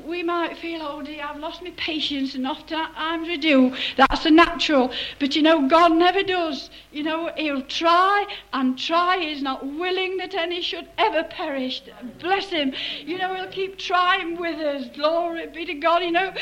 we might feel, oh dear, I've lost my patience, and oftentimes we do. That's a natural. But you know, God never does. You know, He'll try and try. He's not willing that any should ever perish. Bless Him. You know, He'll keep trying with us. Glory be to God. You know,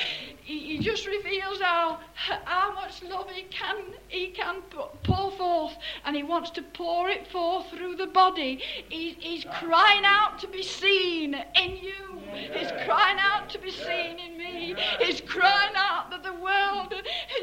He, he just reveals how, how much love He can, he can pour forth, and He wants to pour it forth through the body. He, he's crying out to be seen in you. He's crying out to be seen in me. He's crying out that the world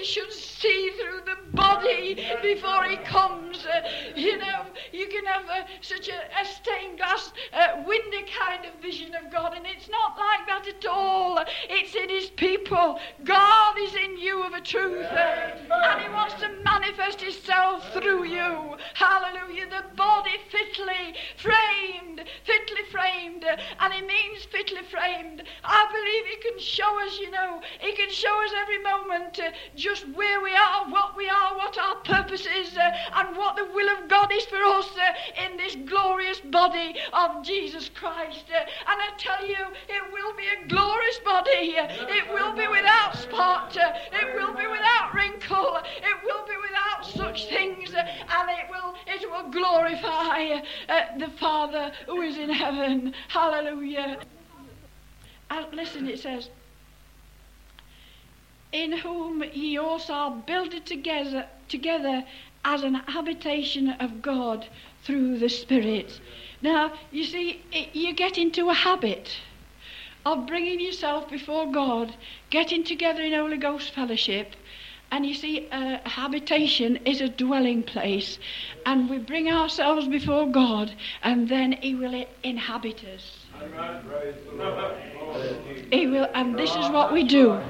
should see through the body before he comes. Uh, you know, you can have uh, such a, a stained glass uh, window kind of vision of God, and it's not like that at all. It's in his people. God is in you of a truth, and he wants to manifest himself through you. Hallelujah. The body fitly framed, fitly framed, and He means fitly framed. I believe he can show us, you know, he can show us every moment uh, just where we are, what we are, what our purpose is, uh, and what the will of God is for us uh, in this glorious body of Jesus Christ. Uh, and I tell you, it will be a glorious body. Uh, It will be It will be without wrinkle. It will be without such things, and it will it will glorify uh, the Father who is in heaven. Hallelujah. And listen, it says, in whom ye also are builded together, together as an habitation of God through the Spirit. Now, you see, it, you get into a habit of bringing yourself before God, getting together in Holy Ghost fellowship. And you see, a habitation is a dwelling place. And we bring ourselves before God, and then He will inhabit us. He will, and this is what we do.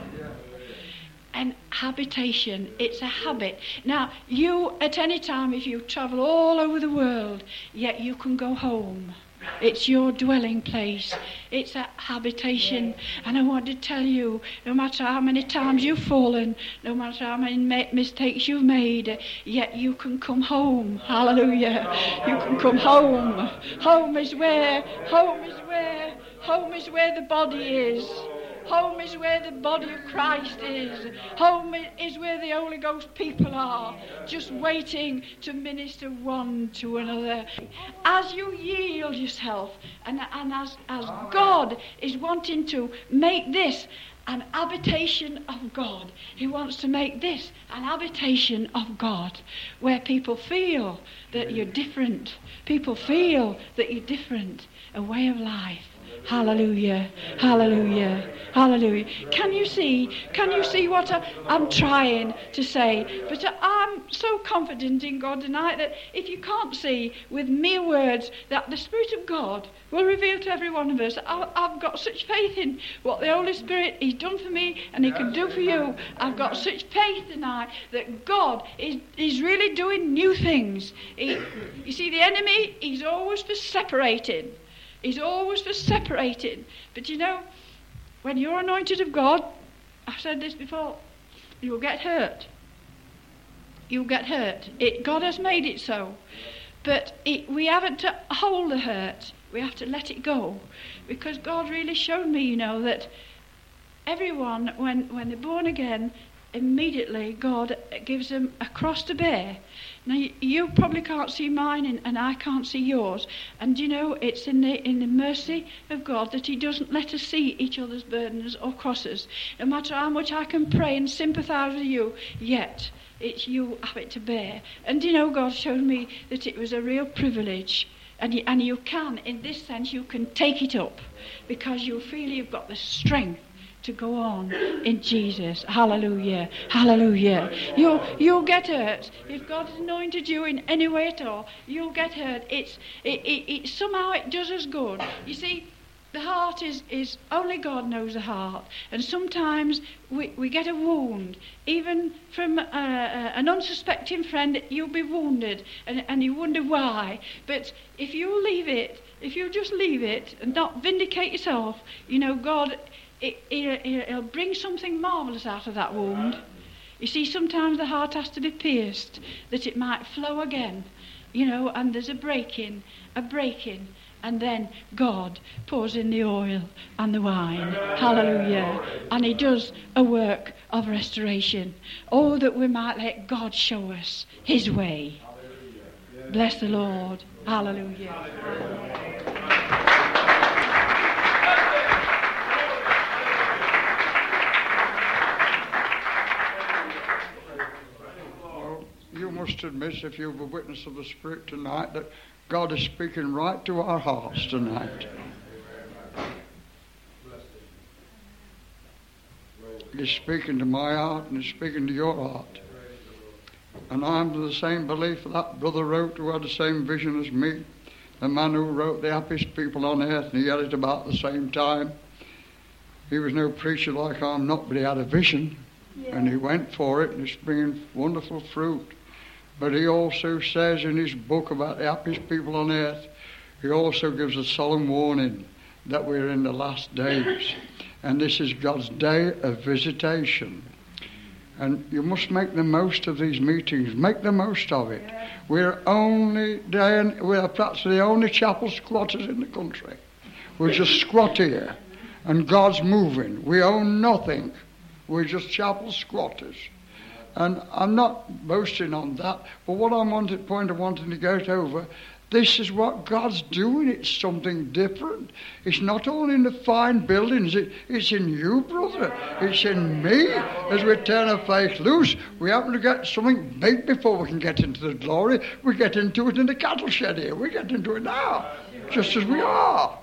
And habitation, it's a habit. Now, you, at any time, if you travel all over the world, yet you can go home. It's your dwelling place. It's a habitation. And I want to tell you, no matter how many times you've fallen, no matter how many ma- mistakes you've made, yet you can come home. Hallelujah. You can come home. Home is where, home is where, home is where the body is. Home is where the body of Christ is. Home is where the Holy Ghost people are, just waiting to minister one to another. As you yield yourself, and, and as, as God is wanting to make this an habitation of God. He wants to make this an habitation of God where people feel that you're different. People feel that you're different. A way of life. Hallelujah. Hallelujah. Hallelujah. Can you see? Can you see what I, am trying to say? But I'm so confident in God tonight that if you can't see with mere words that the Spirit of God will reveal to every one of us, I, have got such faith in what the Holy Spirit He's done for me and He can do for you. I've got such faith tonight that God is, is really doing new things. He, you see, the enemy, he's always for separating. He's always for separating. But you know, when you're anointed of God, I've said this before, you'll get hurt. You'll get hurt. It, God has made it so. But it, we haven't to hold the hurt. We have to let it go. Because God really showed me, you know, that everyone, when, when they're born again, immediately God gives them a cross to bear. Now you probably can't see mine, and, and, I can't see yours. And you know it's in the in the mercy of God that He doesn't let us see each other's burdens or crosses. No matter how much I can pray and sympathise with you, yet it's you have it to bear. And you know God showed me that it was a real privilege. And you, and you can, in this sense, you can take it up because you feel you've got the strength to go on in Jesus. Hallelujah. Hallelujah. You'll, you'll get hurt. If God's anointed you in any way at all, you'll get hurt. It's, it, it, it, somehow it does us good. You see, the heart is, is only God knows the heart. And sometimes we, we get a wound. Even from uh, uh, an unsuspecting friend, you'll be wounded and, and you wonder why. But if you leave it, if you just leave it and not vindicate yourself, you know, God it, it, will bring something marvellous out of that wound. You see, sometimes the heart has to be pierced that it might flow again, you know, and there's a breaking, a breaking, and then God pours in the oil and the wine. Hallelujah. And He does a work of restoration. Oh, that we might let God show us His way. Bless the Lord. Hallelujah. You must admit, if you're a witness of the Spirit tonight, that God is speaking right to our hearts tonight. He's speaking to my heart and he's speaking to your heart. And I'm of the same belief that brother wrote who had the same vision as me. The man who wrote The Happiest People on Earth, and he had it about the same time. He was no preacher like I'm not, but he had a vision. Yeah. And he went for it, and it's bringing wonderful fruit. But he also says in his book about the happiest people on earth, he also gives a solemn warning that we're in the last days. And this is God's day of visitation. And you must make the most of these meetings. Make the most of it. We're only day we're perhaps the only chapel squatters in the country. We're just squat here. And God's moving. We own nothing. We're just chapel squatters. And I'm not boasting on that, but what I'm wanting, to point of wanting to get over, this is what God's doing. It's something different. It's not only in the fine buildings, it, it's in you, brother. It's in me. As we turn our faith loose, we happen to get something big before we can get into the glory. We get into it in the cattle shed here. We get into it now, just as we are.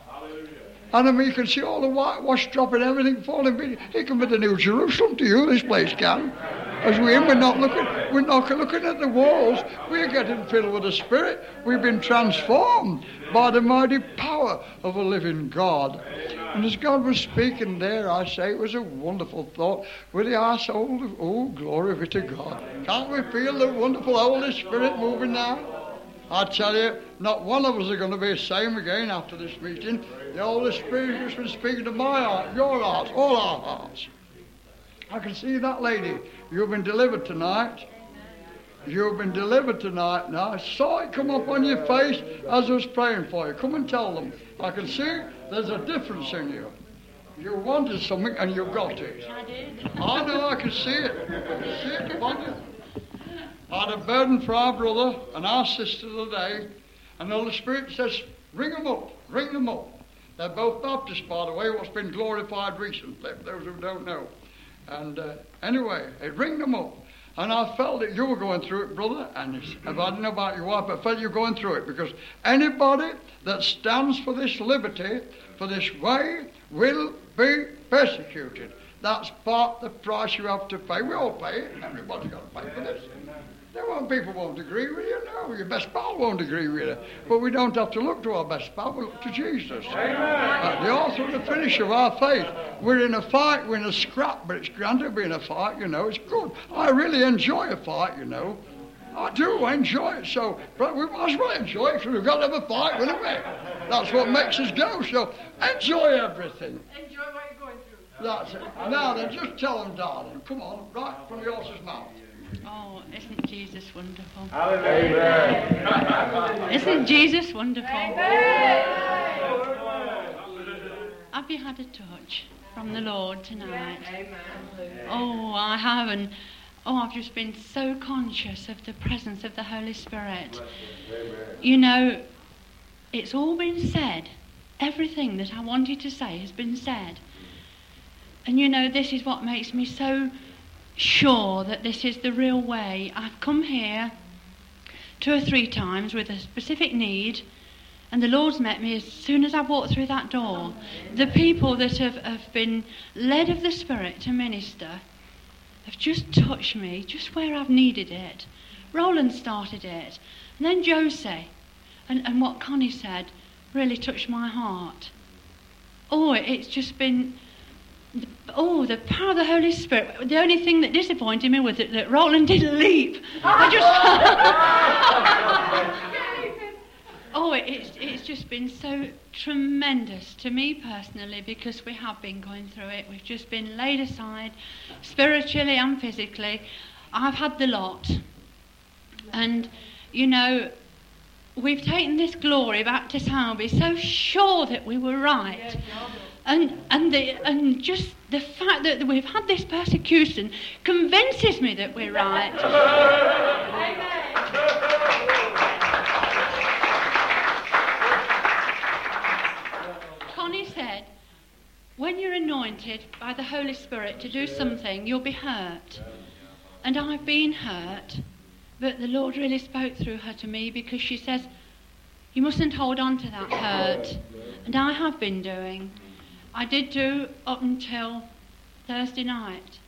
And I mean, you can see all the whitewash dropping, everything falling. It can be the New Jerusalem to you, this place can. As we we're not looking, we're not looking at the walls. We're getting filled with the Spirit. We've been transformed by the mighty power of a living God. And as God was speaking there, I say it was a wonderful thought. With the our soul, oh, glory be to God. Can't we feel the wonderful Holy Spirit moving now? I tell you, not one of us are going to be the same again after this meeting. The Holy Spirit has been speaking to my heart, your heart, all our hearts. I can see that lady You've been delivered tonight. You've been delivered tonight. Now, I saw it come up on your face as I was praying for you. Come and tell them. I can see there's a difference in you. You wanted something and you got it. I did. I know, I can see it. I can see it upon you. I had a burden for our brother and our sister today, and the Holy Spirit says, ring them up, ring them up. They're both Baptists, by the way, what's been glorified recently, for those who don't know. And uh, anyway, it ringed them up. And I felt that you were going through it, brother. And if I didn't know about your wife, I felt you were going through it because anybody that stands for this liberty, for this way, will be persecuted. That's part the price you have to pay. We all pay it. Everybody's got to pay for this. There won't people won't agree with you. No, your best pal won't agree with you. But we don't have to look to our best pal. We look to Jesus, uh, the author and the finisher of our faith. We're in a fight. We're in a scrap, but it's grand to be in a fight. You know, it's good. I really enjoy a fight. You know. I do enjoy it, so but we might as well enjoy it because we've got to have a fight, wouldn't we? That's what makes us go. So enjoy everything. Enjoy what you're going through. That's it. Now then, just tell them, darling. Come on, right from the horse's mouth. Oh, isn't Jesus wonderful? Hallelujah. Isn't Jesus wonderful? Have you had a touch from the Lord tonight? Oh, I have, and oh, I've just been so conscious of the presence of the Holy Spirit. You know, it's all been said. Everything that I wanted to say has been said. And you know, this is what makes me so sure that this is the real way. I've come here two or three times with a specific need, and the Lord's met me as soon as I walked through that door. The people that have, have been led of the Spirit to minister have just touched me just where I've needed it. Roland started it, and then Josie, and, and what Connie said really touched my heart. Oh, it's just been Oh, the power of the Holy Spirit. The only thing that disappointed me was that, that Roland didn't leap. I just. oh, it's, it's just been so tremendous to me personally because we have been going through it. We've just been laid aside spiritually and physically. I've had the lot. And, you know, we've taken this glory back to Sileby so sure that we were right. And, and, the, and just the fact that we've had this persecution convinces me that we're right. Connie said, when you're anointed by the Holy Spirit to do something, you'll be hurt. And I've been hurt, but the Lord really spoke through her to me because she says, You mustn't hold on to that hurt. And I have been doing. I did do up until Thursday night.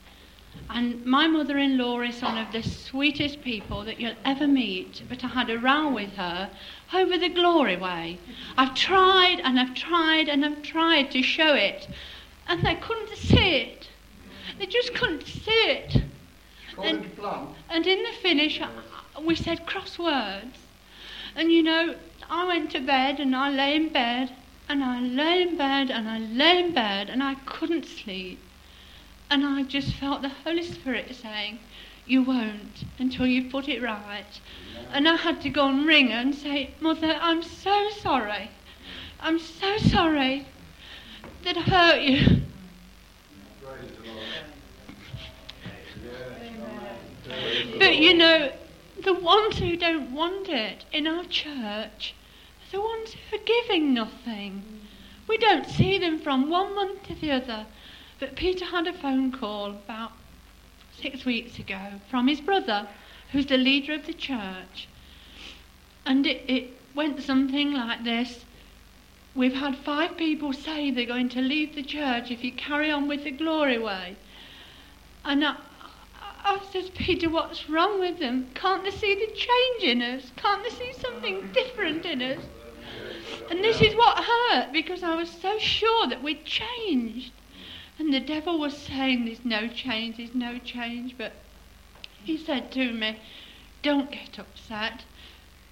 And my mother in law is one of the sweetest people that you'll ever meet, but I had a row with her over the glory way. I've tried and I've tried and I've tried to show it, and they couldn't see it. They just couldn't see it. And, and in the finish, we said crosswords. And you know, I went to bed and I lay in bed and I lay in bed and I lay in bed and I couldn't sleep. And I just felt the Holy Spirit saying, You won't until you put it right. And I had to go and ring her and say, Mother, I'm so sorry. I'm so sorry that I hurt you. But you know, the ones who don't want it in our church the ones who are giving nothing. We don't see them from one month to the other. But Peter had a phone call about six weeks ago from his brother, who's the leader of the church. And it, it went something like this. We've had five people say they're going to leave the church if you carry on with the glory way. And I, I Peter, what's wrong with them? Can't they see the change in us? Can't they see something different in us? And this is what hurt because I was so sure that we'd changed. And the devil was saying, There's no change, there's no change. But he said to me, Don't get upset.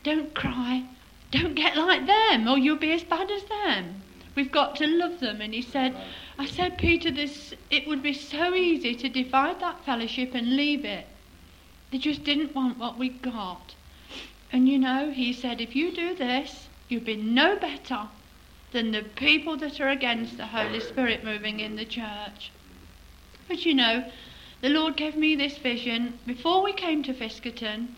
Don't cry. Don't get like them, or you'll be as bad as them. We've got to love them. And he said, I said, Peter, this it would be so easy to divide that fellowship and leave it. They just didn't want what we got. And you know, he said, if you do this, you'll been no better than the people that are against the Holy Spirit moving in the church. But you know, the Lord gave me this vision before we came to Fiskerton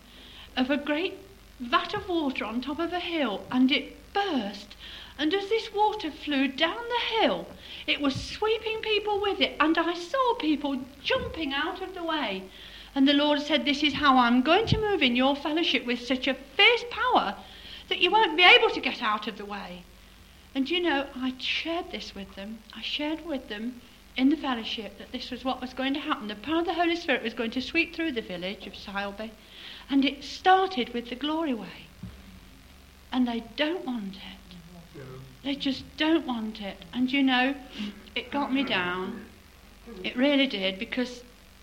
of a great vat of water on top of a hill, and it burst. And as this water flew down the hill, it was sweeping people with it, and I saw people jumping out of the way. And the Lord said, This is how I'm going to move in your fellowship with such a fierce power that you won't be able to get out of the way. And you know, I shared this with them. I shared with them in the fellowship that this was what was going to happen. The power of the Holy Spirit was going to sweep through the village of Sileby. And it started with the glory way. And they don't want it. They just don't want it. And you know, it got me down. It really did because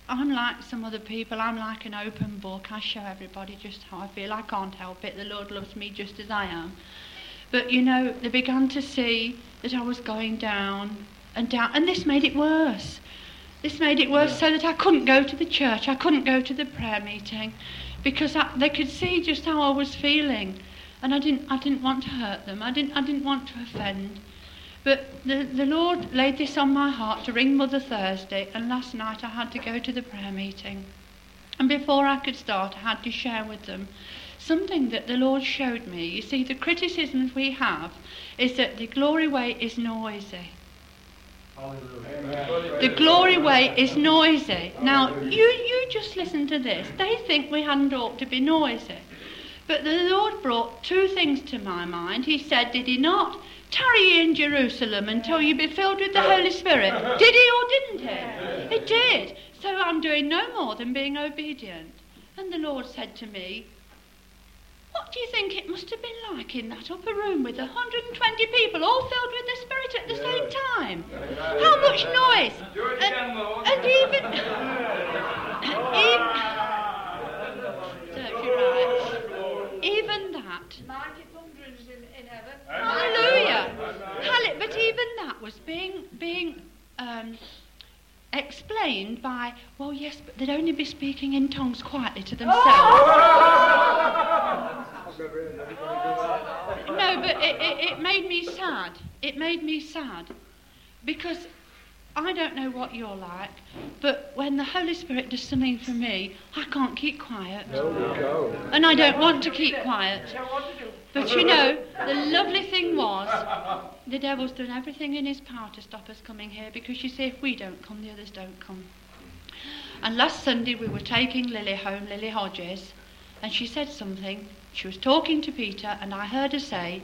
I'm like some other people. I'm like an open book. I show everybody just how I feel. I can't help it. The Lord loves me just as I am. But you know, they began to see that I was going down and down, and this made it worse. This made it worse so that I couldn't go to the church. I couldn't go to the prayer meeting because I, they could see just how I was feeling, and I didn't. I didn't want to hurt them. I didn't. I didn't want to offend. But the, the Lord laid this on my heart to ring Mother Thursday, and last night I had to go to the prayer meeting. And before I could start, I had to share with them something that the Lord showed me. You see, the criticisms we have is that the glory way is noisy. The glory way is noisy. Now, you, you just listen to this. They think we hadn't ought to be noisy. But the Lord brought two things to my mind. He said, Did he not? Tarry in Jerusalem until you be filled with the Holy Spirit. Did he or didn't he? He did. So I'm doing no more than being obedient. And the Lord said to me, what do you think it must have been like in that upper room with 120 people all filled with the Spirit at the same time? How much noise? And, and even. even even that. Hallelujah. Hallelujah. But even that was being being um, explained by, well, yes, but they'd only be speaking in tongues quietly to themselves. no, but it, it, it made me sad. It made me sad because I don't know what you're like, but when the Holy Spirit does something for me, I can't keep quiet. And I don't want to keep quiet. But you know, the lovely thing was, the devil's done everything in his power to stop us coming here because you see, if we don't come, the others don't come. And last Sunday we were taking Lily home, Lily Hodges, and she said something. She was talking to Peter, and I heard her say,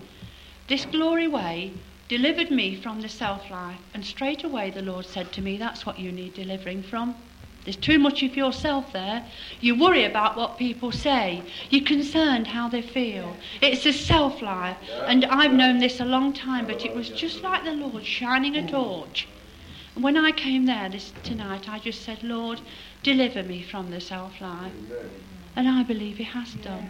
This glory way delivered me from the self life. And straight away the Lord said to me, That's what you need delivering from. There's too much of yourself there. You worry about what people say. You're concerned how they feel. It's a self life. And I've known this a long time, but it was just like the Lord shining a torch. And when I came there this tonight, I just said, Lord, deliver me from the self life. And I believe He has done.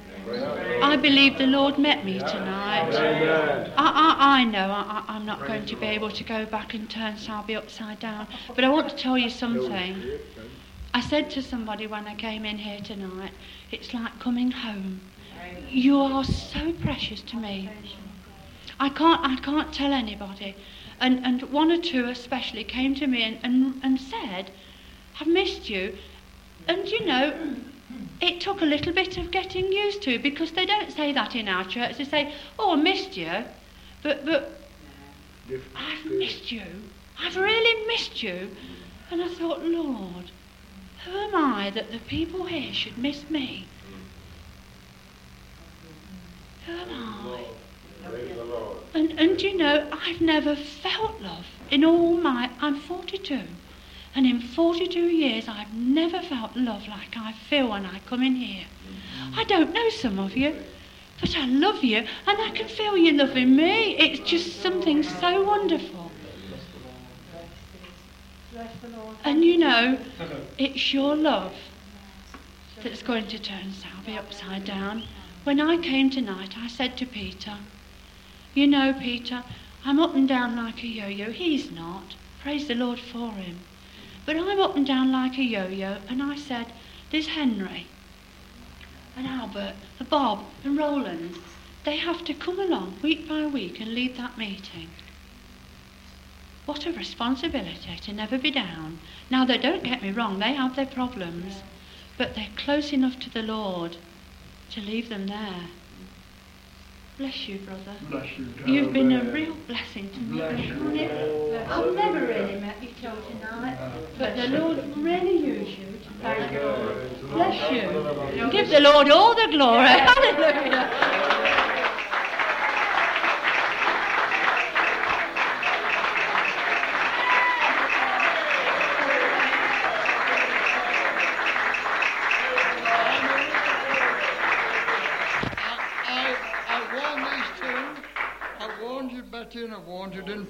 I believe the Lord met me tonight. I, I, I know I, I'm not going to be able to go back and turn Sileby upside down, but I want to tell you something. I said to somebody when I came in here tonight, it's like coming home. You are so precious to me. I can't, I can't tell anybody. And, and one or two especially came to me and, and, and said, I've missed you. And you know, it took a little bit of getting used to because they don't say that in our church. They say, Oh, I missed you. But, but I've missed you. I've really missed you. And I thought, Lord, who am I that the people here should miss me? Who am I? And, and you know, I've never felt love in all my. I'm 42. And in 42 years, I've never felt love like I feel when I come in here. I don't know some of you, but I love you, and I can feel you loving me. It's just something so wonderful. And you know, it's your love that's going to turn Sileby upside down. When I came tonight, I said to Peter, You know, Peter, I'm up and down like a yo yo. He's not. Praise the Lord for him. But I'm up and down like a yo yo, and I said, There's Henry and Albert and Bob and Roland. They have to come along week by week and lead that meeting. what a responsibility to never be down. Now, they don't get me wrong, they have their problems, but they're close enough to the Lord to leave them there. Bless you, brother. Bless you, You've been a real blessing to me. Bless you. I've never really met you till tonight, but the Lord really used you to thank Bless you. Give the Lord all the glory. Hallelujah. I, I warned these two, I warned you, Betty, and I warned you, didn't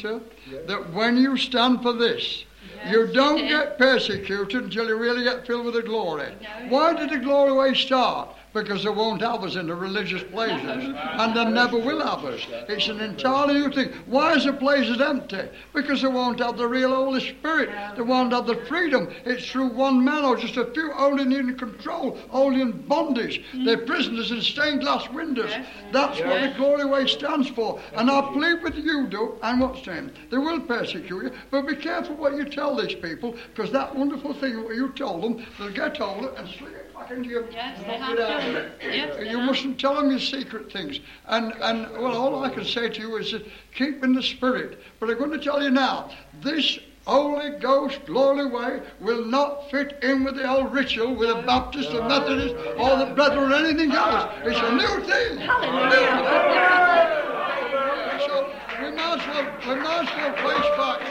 That when you stand for this, you don't get persecuted until you really get filled with the glory. Why did the glory way start? Because they won't have us in the religious places, and they never will have us. It's an entirely new thing. Why is the places empty? Because they won't have the real Holy Spirit. They won't have the freedom. It's through one man or just a few holding in control, holding in bondage. They're prisoners in stained glass windows. That's what the glory way stands for. And I plead with you, do, and what's saying? They will persecute you, but be careful what you tell these people, because that wonderful thing what you told them, they'll get of it and sling into your Yes, they have it of it. Yes, You mustn't tell them your secret things. And, and well, all I can say to you is that keep in the spirit. But I'm going to tell you now, this Holy Ghost glory way will not fit in with the old ritual with the Baptist, the Methodist, or the Brethren, or anything else. It's a new thing. So we might as well, we might as well place back.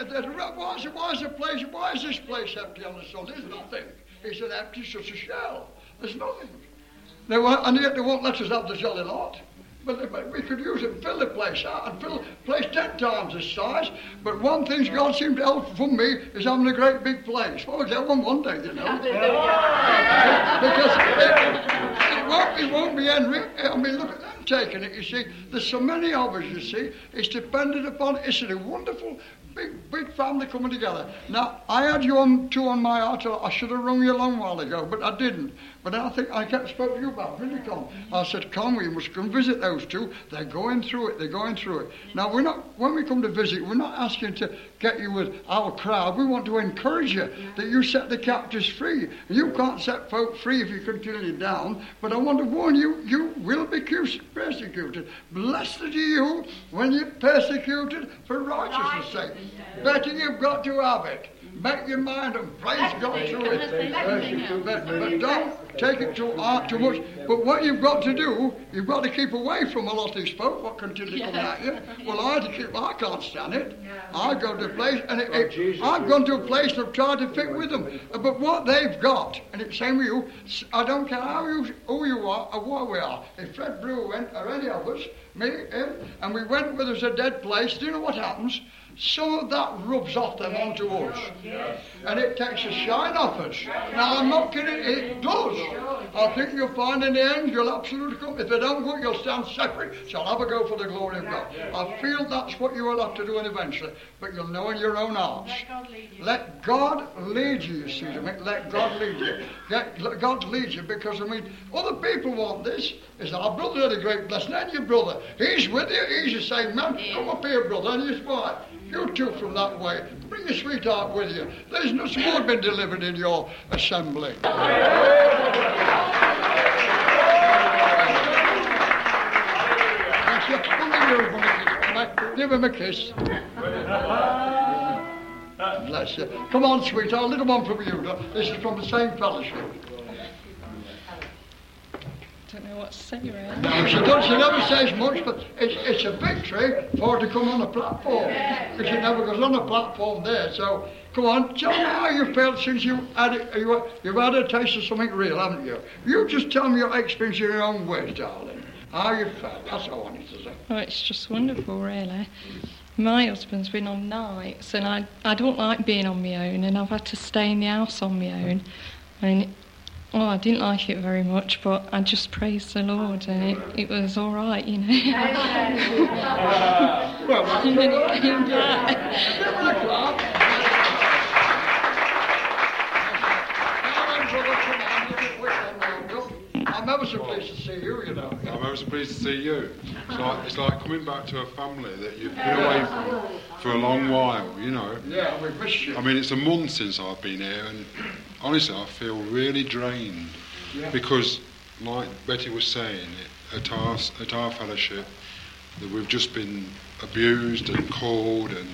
Uh, Why is, why is the place? Why is this place empty on the sun? There's nothing. It's an empty, such a shell. There's nothing. They won't, and yet they won't let us have the jolly lot. But but we could use it, fill the place out, and fill the place ten times this size. But one thing God seemed to help from me is having a great big place. Well, we'll get one one day, you know. because it, it won't, it won't be Henry. I mean, look at them taking it. You see, there's so many of us. You see, it's dependent upon. It's a wonderful. Big, big family coming together. Now, I had you on two on my heart. I should have rung you a long while ago, but I didn't. But I think I kept spoke to you about Vinicom. I said, "Come, we must come visit those two. They're going through it. They're going through it." Now, we're not. When we come to visit, we're not asking to get you with our crowd. We want to encourage you that you set the captives free. You can't set folk free if you continue down. But I want to warn you: you will be persecuted. Blessed are you when you're persecuted for righteousness' sake. Better you've got to have it. Make your mind and praise God through it. Uh, But, but don't take it too hard, too much. But what you've got to do, you've got to keep away from a lot of these folk what continue to come at you. Well, I to keep. I can't stand it. I go to a place, and it, it, I've gone to a place and I've tried to fit with them. Uh, But what they've got, and it's same with you. I don't care how you, who you are or what we are. If Fred Brewer went, or any of us, me, him, and we went where there's a dead place, do you know what happens? Of that rubs off them onto us. And it takes a shine off us. Now, I'm not kidding, it does. I think you'll find in the end you'll absolutely come. If they don't go, you'll stand separate. So I'll have a go for the glory of God. I feel that's what you will have to do eventually. But you'll know in your own hearts. Let God lead you, me. Let God lead you. Let God lead you because, I mean, other people want this. Is our brother had a great blessing, and your brother. He's with you. He's the same man. Come up here, brother, and his wife. You two from that way. Bring your sweetheart with you. There's no more been delivered in your assembly. Give him a kiss. Bless you. Come on, sweetheart. A little one from you. This is from the same fellowship. Don't know what to say, really. No, she, does, she never says much, but it's, it's a victory for her to come on the platform. Because she never goes on the platform there. So, come on, tell me how you felt since you had it, you, you've had a taste of something real, haven't you? You just tell me your experience in your own words, darling. How you felt. That's all I wanted to say. Oh, it's just wonderful, really. My husband's been on nights, and I, I don't like being on my own, and I've had to stay in the house on my own. And oh, I didn't like it very much, but I just praised the Lord, and it, it was all right, you know. and then it came back. Now then, brother, come on, look at what I'm. Ever so pleased to see you, you know. I'm ever so pleased to see you. It's like, it's like coming back to a family that you've been away from for a long while, you know. Yeah, we've missed you. I mean, it's a month since I've been here, and honestly, I feel really drained Yeah. because, like Betty was saying, at our at our fellowship, that we've just been abused and called and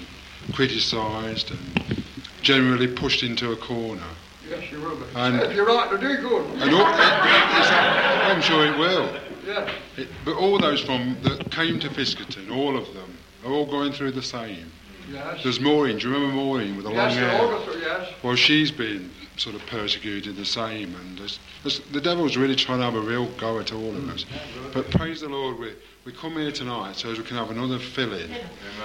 criticised and generally pushed into a corner. Yes, you will. And- if you're right to do good. And all, it's, I'm sure it will. Yeah. It, but all those from that came to Fiskerton, all of them, are all going through the same. Yes. There's Maureen. Do you remember Maureen with the Yes, long hair? yes. Well, she's been sort of persecuted the same, and there's, there's, the devil's really trying to have a real go at all of us. But praise the Lord, we, we come here tonight so we can have another fill-in,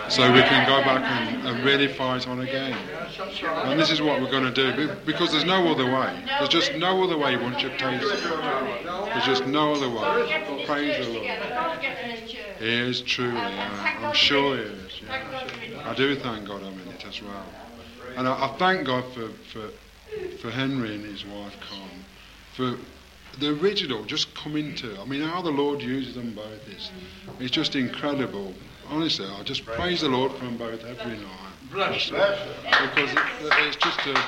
so we can go back and, and really fight on again. And this is what we're going to do, because there's no other way. There's just no other way once you've tasted it. There's just no other way. Praise the Lord. He is truly, uh, I'm sure he is. yeah. I do thank God I'm in it as well. And I, I thank God for, for, for Henry and his wife, Con, for the original just coming to. I mean, how the Lord uses them both is it's just incredible. Honestly, I just praise the Lord for them both every night. Bless. Because it, it's just a,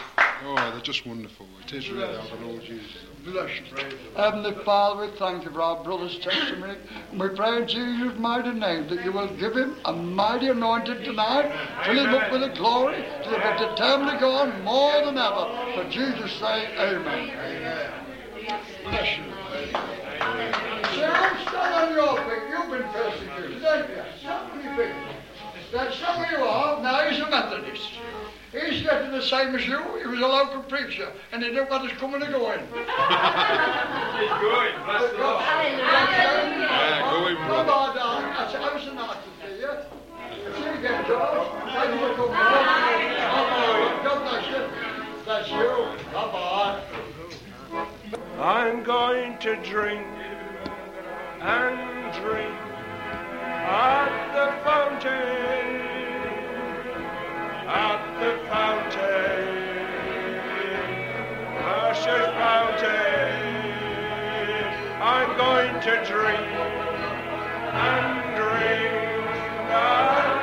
oh, they're just wonderful. It is really how the Lord uses them. Bless you. Heavenly Father, we thank you for our brother's testimony. And we pray in Jesus' mighty name that you will give him a mighty anointing tonight, fill him up with the glory, to be determined to go on more than ever. For Jesus' sake, amen. Bless you. See, I'm on your the same as you. He was a local preacher, and he knew what was coming and going. Yeah, going, Come brother. on, darling. I said, I was an artist, see you. See you again, George. Thank you for coming. God bless you. Bless you. Bye-bye. I'm going to drink and drink at the fountain, to drink and drink at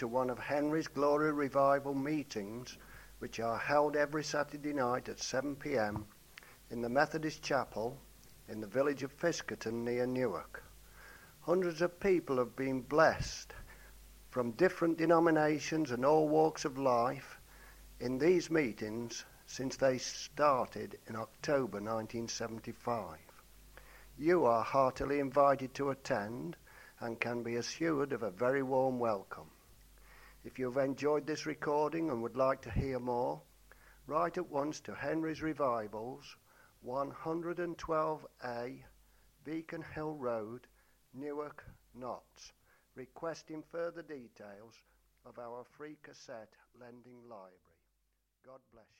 to one of Henry's Glory Revival meetings, which are held every Saturday night at 7 pm in the Methodist Chapel in the village of Fiskerton near Newark. Hundreds of people have been blessed from different denominations and all walks of life in these meetings since they started in October 1975. You are heartily invited to attend and can be assured of a very warm welcome. If you have enjoyed this recording and would like to hear more, write at once to Henry's Revivals, 112A, Beacon Hill Road, Newark, Notts, requesting further details of our free cassette lending library. God bless you.